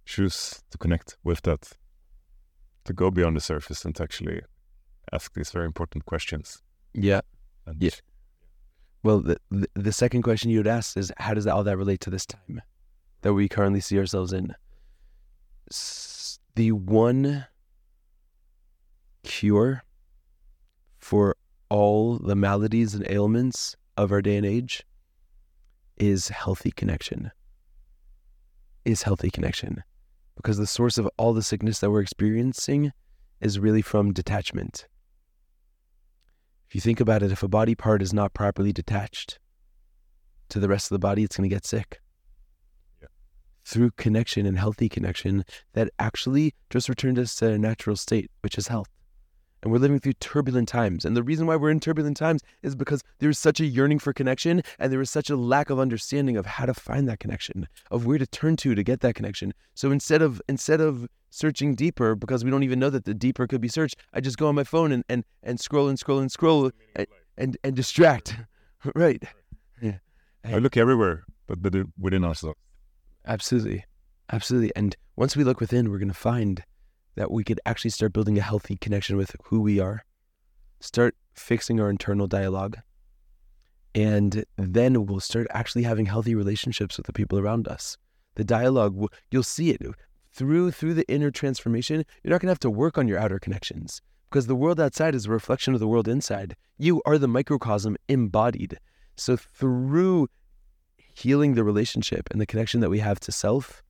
choose to connect with that, to go beyond the surface and to actually ask these very important questions. Yeah. And Yeah. Well, the, the the second question you would ask is how does all that relate to this time that we currently see ourselves in? S- The one cure for all the maladies and ailments of our day and age is healthy connection. Is healthy connection. Because the source of all the sickness that we're experiencing is really from detachment. If you think about it, if a body part is not properly detached to the rest of the body, it's going to get sick. Yeah. Through connection and healthy connection, that actually just returned us to a natural state, which is health. And we're living through turbulent times. And the reason why we're in turbulent times is because there is such a yearning for connection and there is such a lack of understanding of how to find that connection, of where to turn to to get that connection. So instead of instead of searching deeper, because we don't even know that the deeper could be searched, I just go on my phone and, and, and scroll and scroll and scroll and, and, and distract. right. Yeah. I look everywhere, but but uh, within ourselves. Absolutely. Absolutely. And once we look within, we're going to find that we could actually start building a healthy connection with who we are, start fixing our internal dialogue, and then we'll start actually having healthy relationships with the people around us. The dialogue, you'll see it through through the inner transformation. You're not going to have to work on your outer connections because the world outside is a reflection of the world inside. You are the microcosm embodied. So through healing the relationship and the connection that we have to self,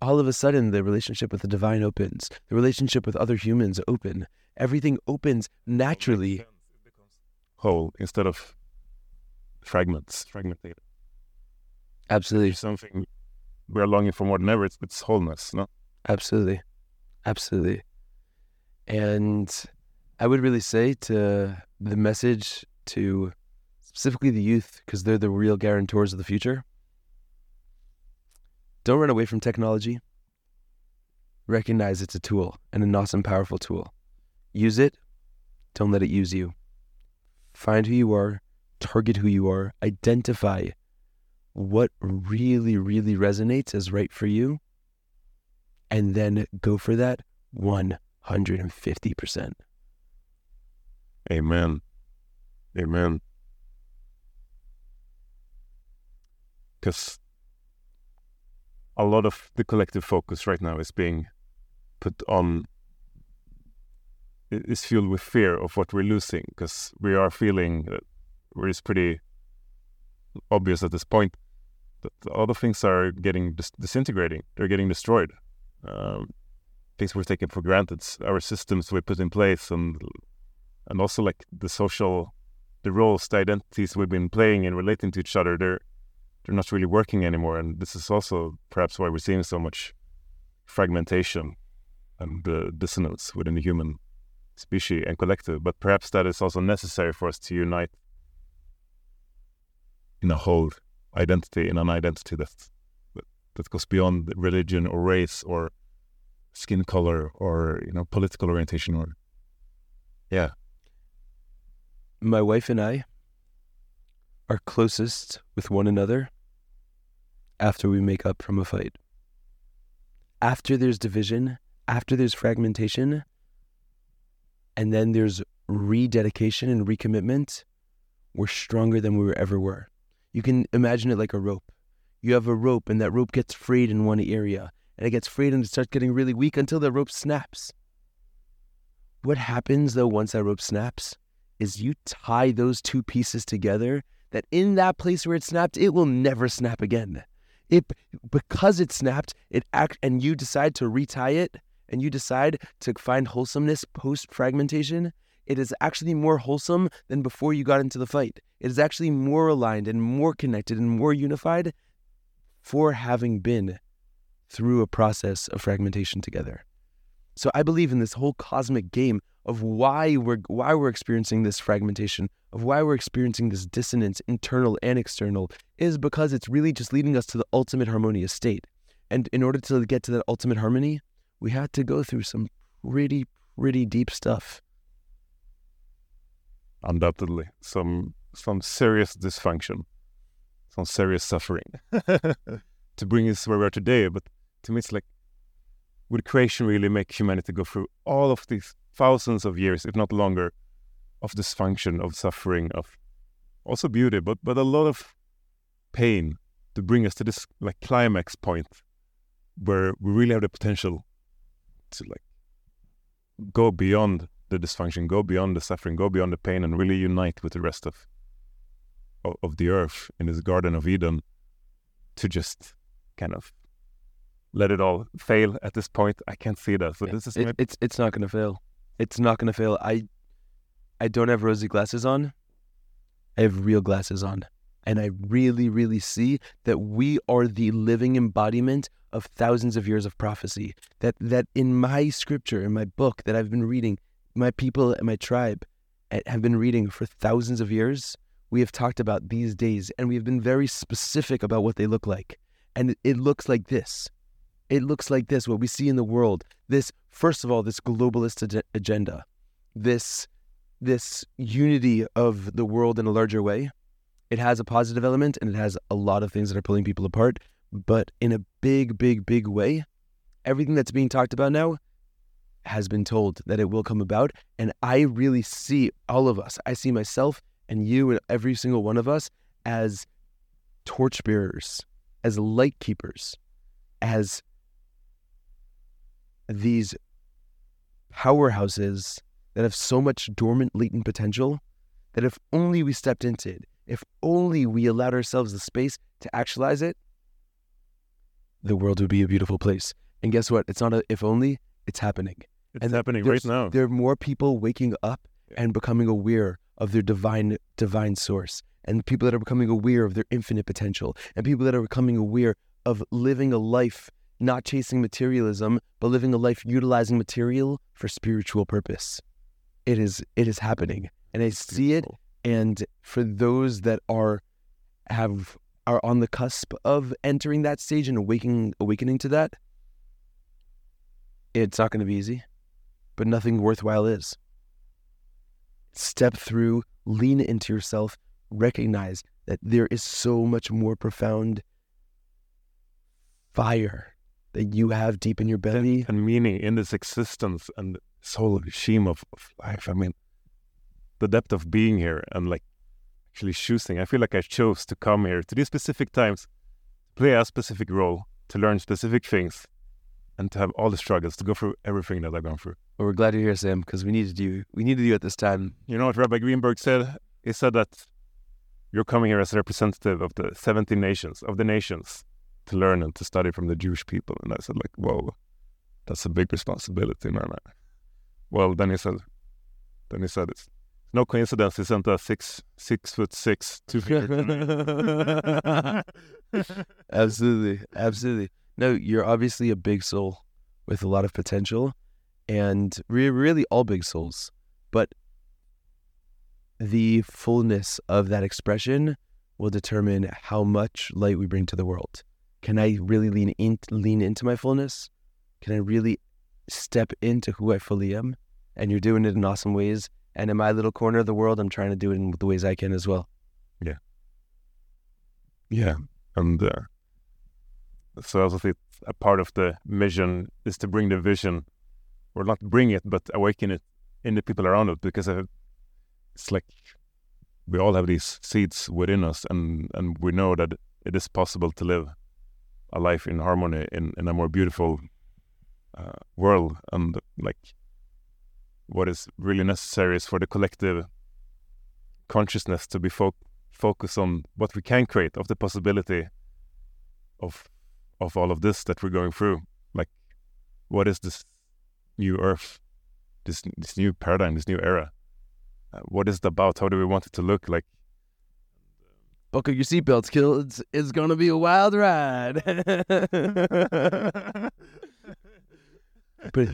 all of a sudden the relationship with the divine opens. The relationship with other humans open. Everything opens naturally. Whole instead of fragments, fragmented. Absolutely. Something we're longing for more than ever. It's, it's wholeness, no? Absolutely. Absolutely. And I would really say to the message to specifically the youth, because they're the real guarantors of the future. Don't run away from technology. Recognize it's a tool and an awesome, powerful tool. Use it. Don't let it use you. Find who you are, target who you are, identify what really, really resonates as right for you, and then go for that 150%. Amen. Amen. Because a lot of the collective focus right now is being put on, is fueled with fear of what we're losing. Because we are feeling that it's pretty obvious at this point that other things are getting dis- disintegrating, they're getting destroyed. Um, things we're taking for granted, our systems we put in place, and and also like the social the roles the identities we've been playing and relating to each other they're they're not really working anymore and this is also perhaps why we're seeing so much fragmentation and uh, dissonance within the human species and collective but perhaps that is also necessary for us to unite in a whole identity in an identity that that goes beyond religion or race or skin color or you know political orientation or yeah. My wife and I are closest with one another after we make up from a fight. After there's division, after there's fragmentation, and then there's rededication and recommitment, we're stronger than we ever were. You can imagine it like a rope. You have a rope, and that rope gets frayed in one area, and it gets frayed and it starts getting really weak until the rope snaps. What happens though once that rope snaps is you tie those two pieces together that in that place where it snapped, it will never snap again. It because it snapped, it act and you decide to retie it and you decide to find wholesomeness post fragmentation, it is actually more wholesome than before you got into the fight. It is actually more aligned and more connected and more unified for having been through a process of fragmentation together. So I believe in this whole cosmic game of why we're why we're experiencing this fragmentation, of why we're experiencing this dissonance, internal and external, is because it's really just leading us to the ultimate harmonious state. And in order to get to that ultimate harmony, we had to go through some pretty, pretty deep stuff. undoubtedly some some serious dysfunction, some serious suffering to bring us where we are today. But to me, it's like, would creation really make humanity go through all of these thousands of years, if not longer, of dysfunction, of suffering, of also beauty, but but a lot of pain to bring us to this like climax point where we really have the potential to like go beyond the dysfunction, go beyond the suffering, go beyond the pain, and really unite with the rest of of, of the earth in this Garden of Eden to just kind of let it all fail at this point. I can't see that. So Yeah, this is It- my it's it's not gonna fail. It's not gonna fail. I I don't have rosy glasses on. I have real glasses on. And I really, really see that we are the living embodiment of thousands of years of prophecy. That that in my scripture, in my book that I've been reading, my people and my tribe eh, have been reading for thousands of years. We have talked about these days and we have been very specific about what they look like. And it looks like this. It looks like this, what we see in the world. This, first of all, this globalist ag- agenda, this this unity of the world in a larger way. It has a positive element and it has a lot of things that are pulling people apart. But in a big, big, big way, everything that's being talked about now has been told that it will come about. And I really see all of us, I see myself and you and every single one of us as torchbearers, as light keepers, as these powerhouses that have so much dormant latent potential that if only we stepped into it, if only we allowed ourselves the space to actualize it, the world would be a beautiful place. And guess what? It's not a if only, it's happening. it's and happening right now. There are more people waking up and becoming aware of their divine divine source, and people that are becoming aware of their infinite potential, and people that are becoming aware of living a life not chasing materialism, but living a life utilizing material for spiritual purpose. It is it is happening, and I see it. And for those that are have are on the cusp of entering that stage and awakening awakening to that, it's not going to be easy, but nothing worthwhile is. Step through, lean into yourself, recognize that there is so much more profound fire that you have deep in your belly. and meaning in this existence and this whole regime of, of life. I mean, the depth of being here and like actually choosing. I feel like I chose to come here to these specific times, play a specific role, to learn specific things, and to have all the struggles, to go through everything that I've gone through. Well, we're glad you're here, Sam, because we needed you. We needed you at this time. You know what Rabbi Greenberg said? He said that you're coming here as a representative of the 17 nations, of the nations, to learn and to study from the Jewish people. And I said, like, whoa, that's a big responsibility, man. Well, then he said, then he said, it's no coincidence he sent a six, six foot six, two. Absolutely. Absolutely. No, you're obviously a big soul with a lot of potential and we're really all big souls. But the fullness of that expression will determine how much light we bring to the world. Can I really lean in, lean into my fullness? Can I really step into who I fully am? And you're doing it in awesome ways. And in my little corner of the world, I'm trying to do it in the ways I can as well. Yeah, Yeah, and uh, so I also think a part of the mission is to bring the vision, or not bring it, but awaken it in the people around it, because uh, it's like we all have these seeds within us, and and we know that it is possible to live a life in harmony in in a more beautiful uh, world, and like what is really necessary is for the collective consciousness to be fo- focused on what we can create of the possibility of of all of this that we're going through. Like what is this new earth this this new paradigm this new era? Uh, what is it about? How do we want it to look like Buckle your seatbelts, kids. It's gonna be a wild ride. but,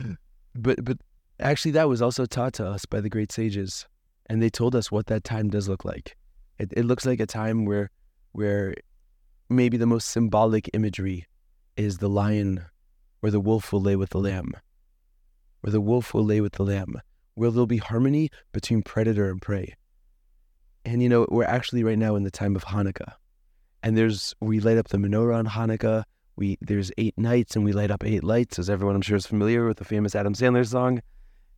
but, but actually, that was also taught to us by the great sages, and they told us what that time does look like. It, it looks like a time where, where maybe the most symbolic imagery is the lion or the wolf will lay with the lamb, where the wolf will lay with the lamb, where there'll be harmony between predator and prey. And you know, we're actually right now in the time of Hanukkah, and there's we light up the menorah on Hanukkah. We there's eight nights, and we light up eight lights, as everyone I'm sure is familiar with the famous Adam Sandler song.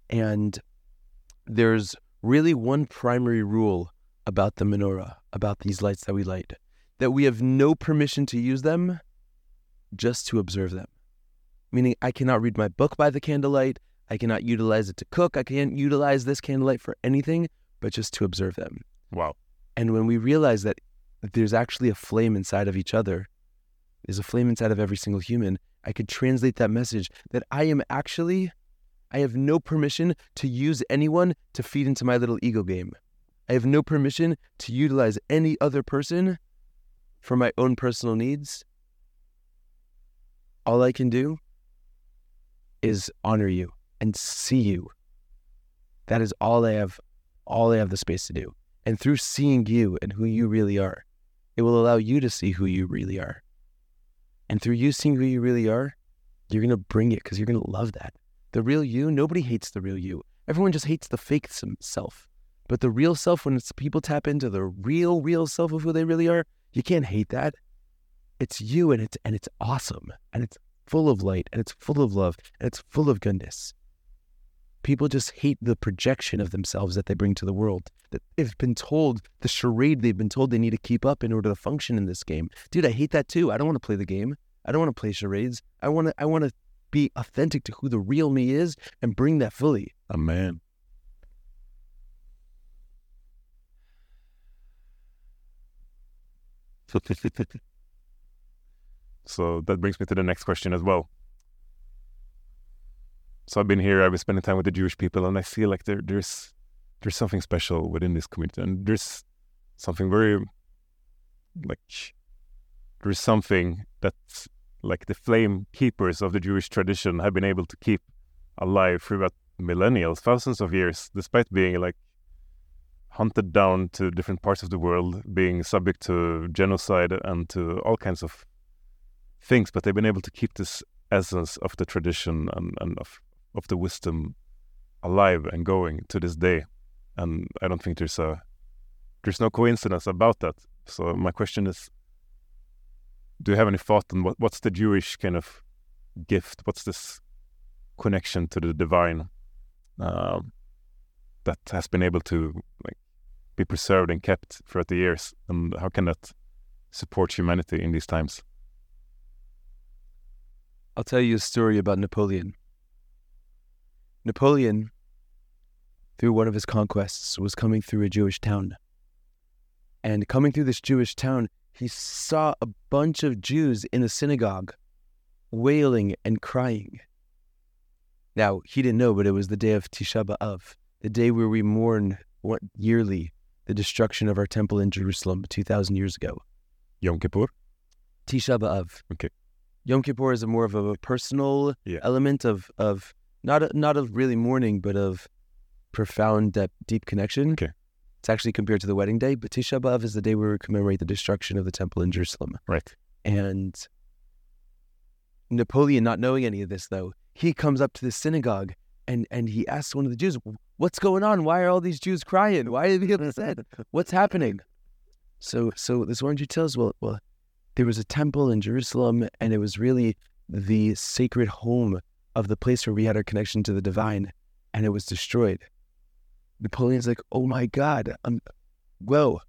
And there's really one primary rule about the menorah, about these lights that we light, that we have no permission to use them, just to observe them. Meaning, I cannot read my book by the candlelight. I cannot utilize it to cook. I can't utilize this candlelight for anything but just to observe them. Wow And when we realize that there's actually a flame inside of each other, there's a flame inside of every single human, I could translate that message that I am actually, I have no permission to use anyone to feed into my little ego game. I have no permission to utilize any other person for my own personal needs. All I can do is honor you and see you. That is all I have, all I have the space to do. And through seeing you and who you really are, it will allow you to see who you really are. And through you seeing who you really are, you're going to bring it because you're going to love that. The real you, nobody hates the real you. Everyone just hates the fake self. But the real self, when it's people tap into the real, real self of who they really are, you can't hate that. It's you and it's and it's awesome. And it's full of light and it's full of love and it's full of goodness. People just hate the projection of themselves that they bring to the world. That they've been told the charade they've been told they need to keep up in order to function in this game. Dude, I hate that too. I don't want to play the game. I don't want to play charades. I want to I want to be authentic to who the real me is and bring that fully. amen so that brings me to the next question as well so I've been here, I've been spending time with the Jewish people, and I feel like there, there's there's something special within this community, and there's something very like there's something that's like the flame keepers of the Jewish tradition have been able to keep alive throughout millennia, thousands of years, despite being like hunted down to different parts of the world, being subject to genocide and to all kinds of things, but they've been able to keep this essence of the tradition and, and of of the wisdom alive and going to this day. And I don't think there's a there's no coincidence about that. So my question is do you have any thought on what, what's the Jewish kind of gift? What's this connection to the divine um, that has been able to like be preserved and kept throughout the years? And how can that support humanity in these times? I'll tell you a story about Napoleon. Napoleon, through one of his conquests, was coming through a Jewish town. And coming through this Jewish town, he saw a bunch of Jews in a synagogue wailing and crying. Now, he didn't know, but it was the day of Tisha B'Av, the day where we mourn what, yearly the destruction of our temple in Jerusalem 2,000 years ago. Yom Kippur? Tisha B'Av. Okay. Yom Kippur is a more of a personal Yeah. element of of not a, not of really mourning, but of profound, deep, deep connection. Okay. It's actually compared to the wedding day, but Tisha B'av is the day where we commemorate the destruction of the temple in Jerusalem. Right. And Napoleon, not knowing any of this though, he comes up to the synagogue and and he asks one of the Jews, "What's going on? Why are all these Jews crying? Why are they upset? What's happening?" So so this one Jew tells, "Well, well, there was a temple in Jerusalem, and it was really the sacred home of the place where we had our connection to the divine, and it was destroyed." Napoleon's like, "Oh my God, um, whoa,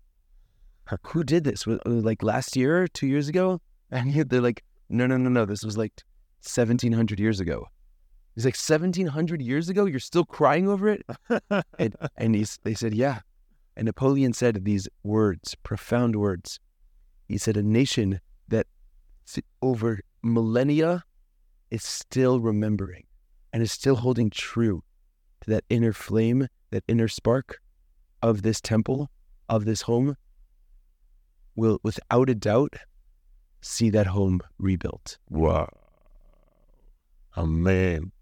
who did this? Was, like last year, two years ago?" And they're like, "No, no, no, no. This was like 1700 years ago." He's like, 1700 years ago, you're still crying over it? and and he's, they said, yeah. And Napoleon said these words, profound words. He said, a nation that over millennia is still remembering and is still holding true to that inner flame, that inner spark of this temple, of this home, will without a doubt see that home rebuilt. Wow. Amen.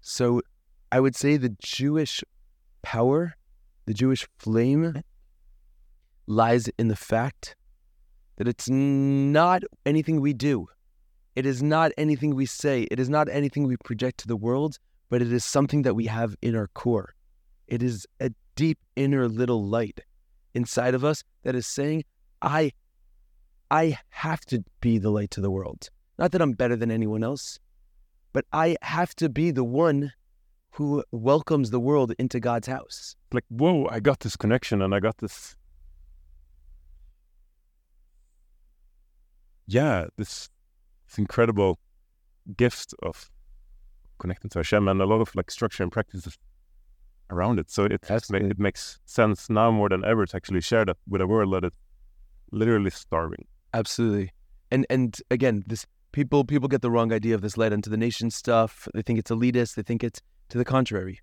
So I would say the Jewish power, the Jewish flame lies in the fact that it's not anything we do. It is not anything we say. It is not anything we project to the world, but it is something that we have in our core. It is a deep inner little light inside of us that is saying, I I have to be the light to the world. Not that I'm better than anyone else, but I have to be the one who welcomes the world into God's house. Like, whoa, I got this connection and I got this. Yeah, this, this incredible gift of connecting to Hashem and a lot of like structure and practices around it. So it, it makes sense now more than ever to actually share that with a world that is literally starving. Absolutely. And and again, this people people get the wrong idea of this led into the nation stuff. They think it's elitist. They think it's to the contrary.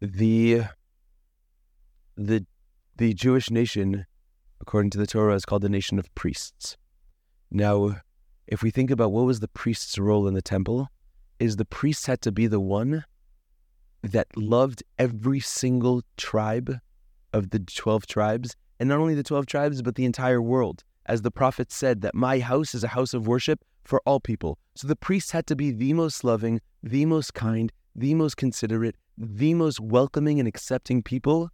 The the the Jewish nation, according to the Torah, is called the nation of priests. Now, if we think about what was the priest's role in the temple, is the priest had to be the one that loved every single tribe of the 12 tribes, and not only the 12 tribes, but the entire world. As the prophet said, that my house is a house of worship for all people. So the priest had to be the most loving, the most kind, the most considerate, the most welcoming and accepting people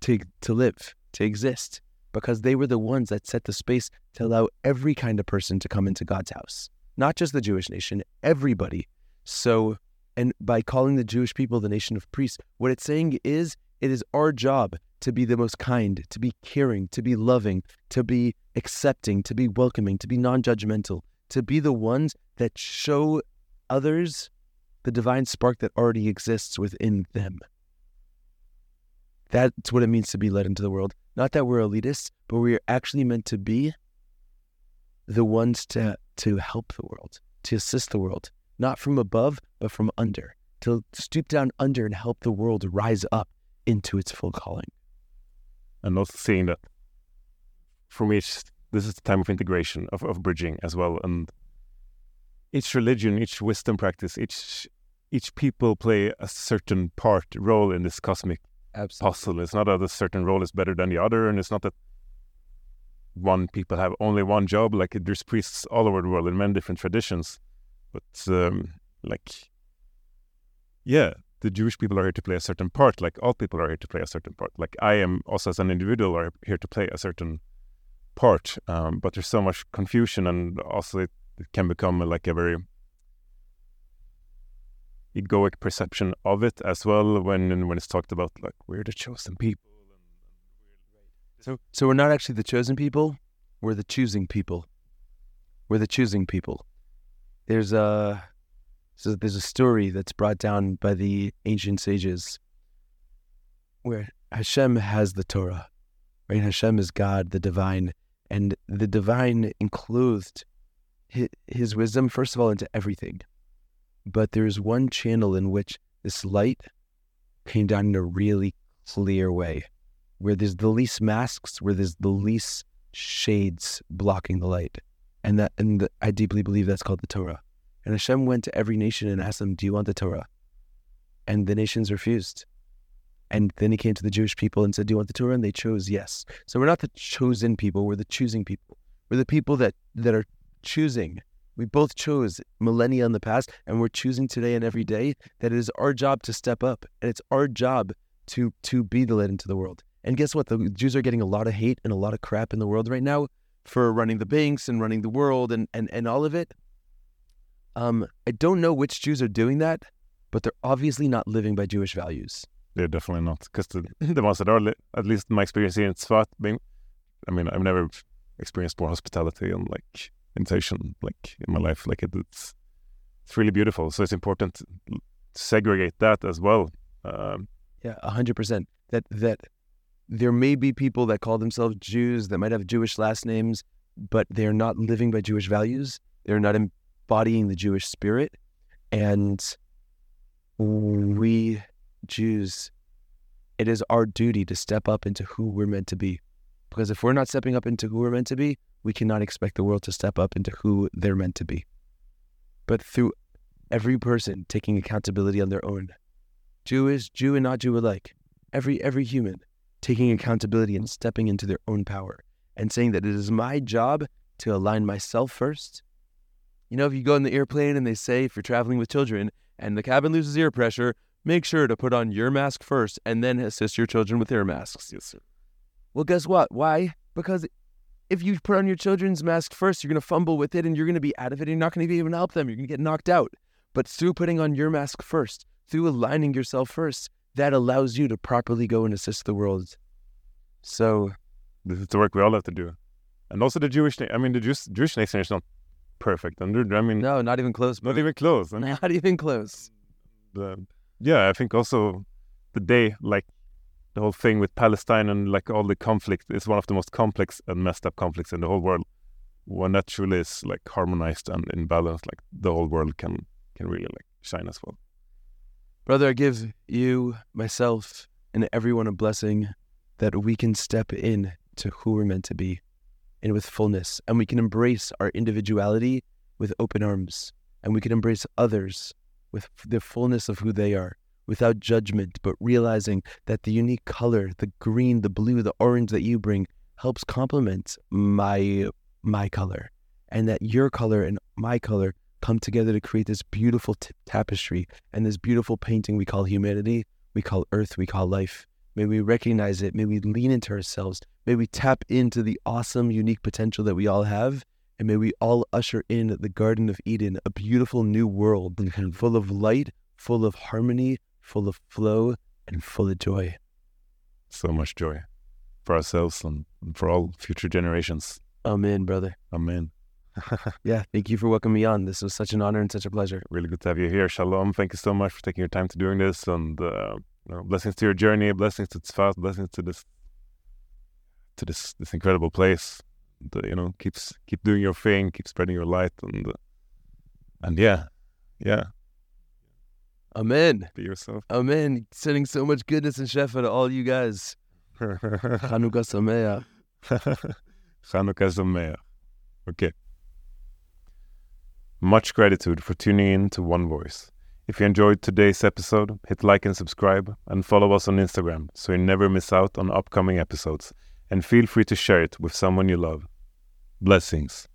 to, to live, to exist, because they were the ones that set the space to allow every kind of person to come into God's house, not just the Jewish nation, everybody. So, and by calling the Jewish people the nation of priests, what it's saying is it is our job to be the most kind, to be caring, to be loving, to be accepting, to be welcoming, to be non judgmental, to be the ones that show others the divine spark that already exists within them. That's what it means to be led into the world. Not that we're elitists, but we're actually meant to be the ones to, to help the world, to assist the world, not from above, but from under, to stoop down under and help the world rise up into its full calling. And also seeing that for me, this is the time of integration, of, of bridging as well. And each religion, each wisdom practice, each each people play a certain part role in this cosmic Absolutely. puzzle. It's not that a certain role is better than the other, and it's not that one people have only one job. Like there's priests all over the world in many different traditions, but um, like yeah, the Jewish people are here to play a certain part. Like all people are here to play a certain part. Like I am also as an individual are here to play a certain part. Um, but there's so much confusion, and also it, it can become like a very egoic perception of it as well when when it's talked about like we're the chosen people. So so we're not actually the chosen people. We're the choosing people. We're the choosing people. There's a so there's a story that's brought down by the ancient sages where Hashem has the Torah, right? Hashem is God, the divine, and the divine enclosed his, his wisdom, first of all, into everything. But there's one channel in which this light came down in a really clear way, where there's the least masks, where there's the least shades blocking the light. And that and the, I deeply believe that's called the Torah. And Hashem went to every nation and asked them, Do you want the Torah? And the nations refused. And then he came to the Jewish people and said, Do you want the Torah? And they chose yes. So we're not the chosen people, we're the choosing people. We're the people that, that are choosing. We both chose millennia in the past, and we're choosing today and every day that it is our job to step up. And it's our job to to be the light into the world. And guess what? The Jews are getting a lot of hate and a lot of crap in the world right now for running the banks and running the world and, and, and all of it. Um, I don't know which Jews are doing that, but they're obviously not living by Jewish values. They're definitely not, because the, the ones that are, li- at least my experience here in Tzfat, being, I mean, I've never experienced more hospitality and like like in my life. Like it, it's it's really beautiful. So it's important to segregate that as well. Um, Yeah, a hundred percent. That that there may be people that call themselves Jews that might have Jewish last names, but they're not living by Jewish values. They're not embodying the Jewish spirit, and we Jews, it is our duty to step up into who we're meant to be. Because if we're not stepping up into who we're meant to be, we cannot expect the world to step up into who they're meant to be. But through every person taking accountability on their own, Jewish, Jew and not Jew alike, every every human taking accountability and stepping into their own power and saying that it is my job to align myself first. You know, if you go in the airplane and they say if you're traveling with children and the cabin loses air pressure, make sure to put on your mask first and then assist your children with their masks. yes, sir. Well, guess what? Why? Because if you put on your children's mask first, you're going to fumble with it and you're going to be out of it and you're not going to be able to help them. You're going to get knocked out. But through putting on your mask first, through aligning yourself first, that allows you to properly go and assist the world. So, This is the work we all have to do. And also the Jewish, I mean, the Jewish, Jewish nation is not perfect. And I mean, no, not even close. not even close. And Not even close. the, yeah, I think also the day, like the whole thing with Palestine and like all the conflict is one of the most complex and messed up conflicts in the whole world. When that truly is like harmonized and in balance, like the whole world can can really like shine as well. Brother, I give you, myself, and everyone a blessing that we can step in to who we're meant to be and with fullness. And we can embrace our individuality with open arms. And we can embrace others with the fullness of who they are without judgment, but realizing that the unique color, the green, the blue, the orange that you bring helps complement my my color. And that your color and my color come together to create this beautiful t- tapestry and this beautiful painting we call humanity, we call earth, we call life. May we recognize it. May we lean into ourselves. May we tap into the awesome, unique potential that we all have. And may we all usher in the Garden of Eden, a beautiful new world mm-hmm. full of light, full of harmony, full of flow, and full of joy. So much joy for ourselves and for all future generations. Amen, brother. Amen. Yeah, thank you for welcoming me on. This was such an honor and such a pleasure. really good to have you here. Shalom. Thank you so much for taking your time to doing this, and uh, you know, blessings to your journey, blessings to Tzfat, blessings to this to this this incredible place. The, you know, keeps keep doing your thing, keep spreading your light, and uh, and yeah, yeah, Amen. be yourself. Amen. Sending so much goodness and shefa to all you guys. Chanukah Sameach. Chanukah Sameach. Okay. Much gratitude for tuning in to One Voice. If you enjoyed today's episode, hit like and subscribe, and follow us on Instagram so you never miss out on upcoming episodes. And feel free to share it with someone you love. Blessings.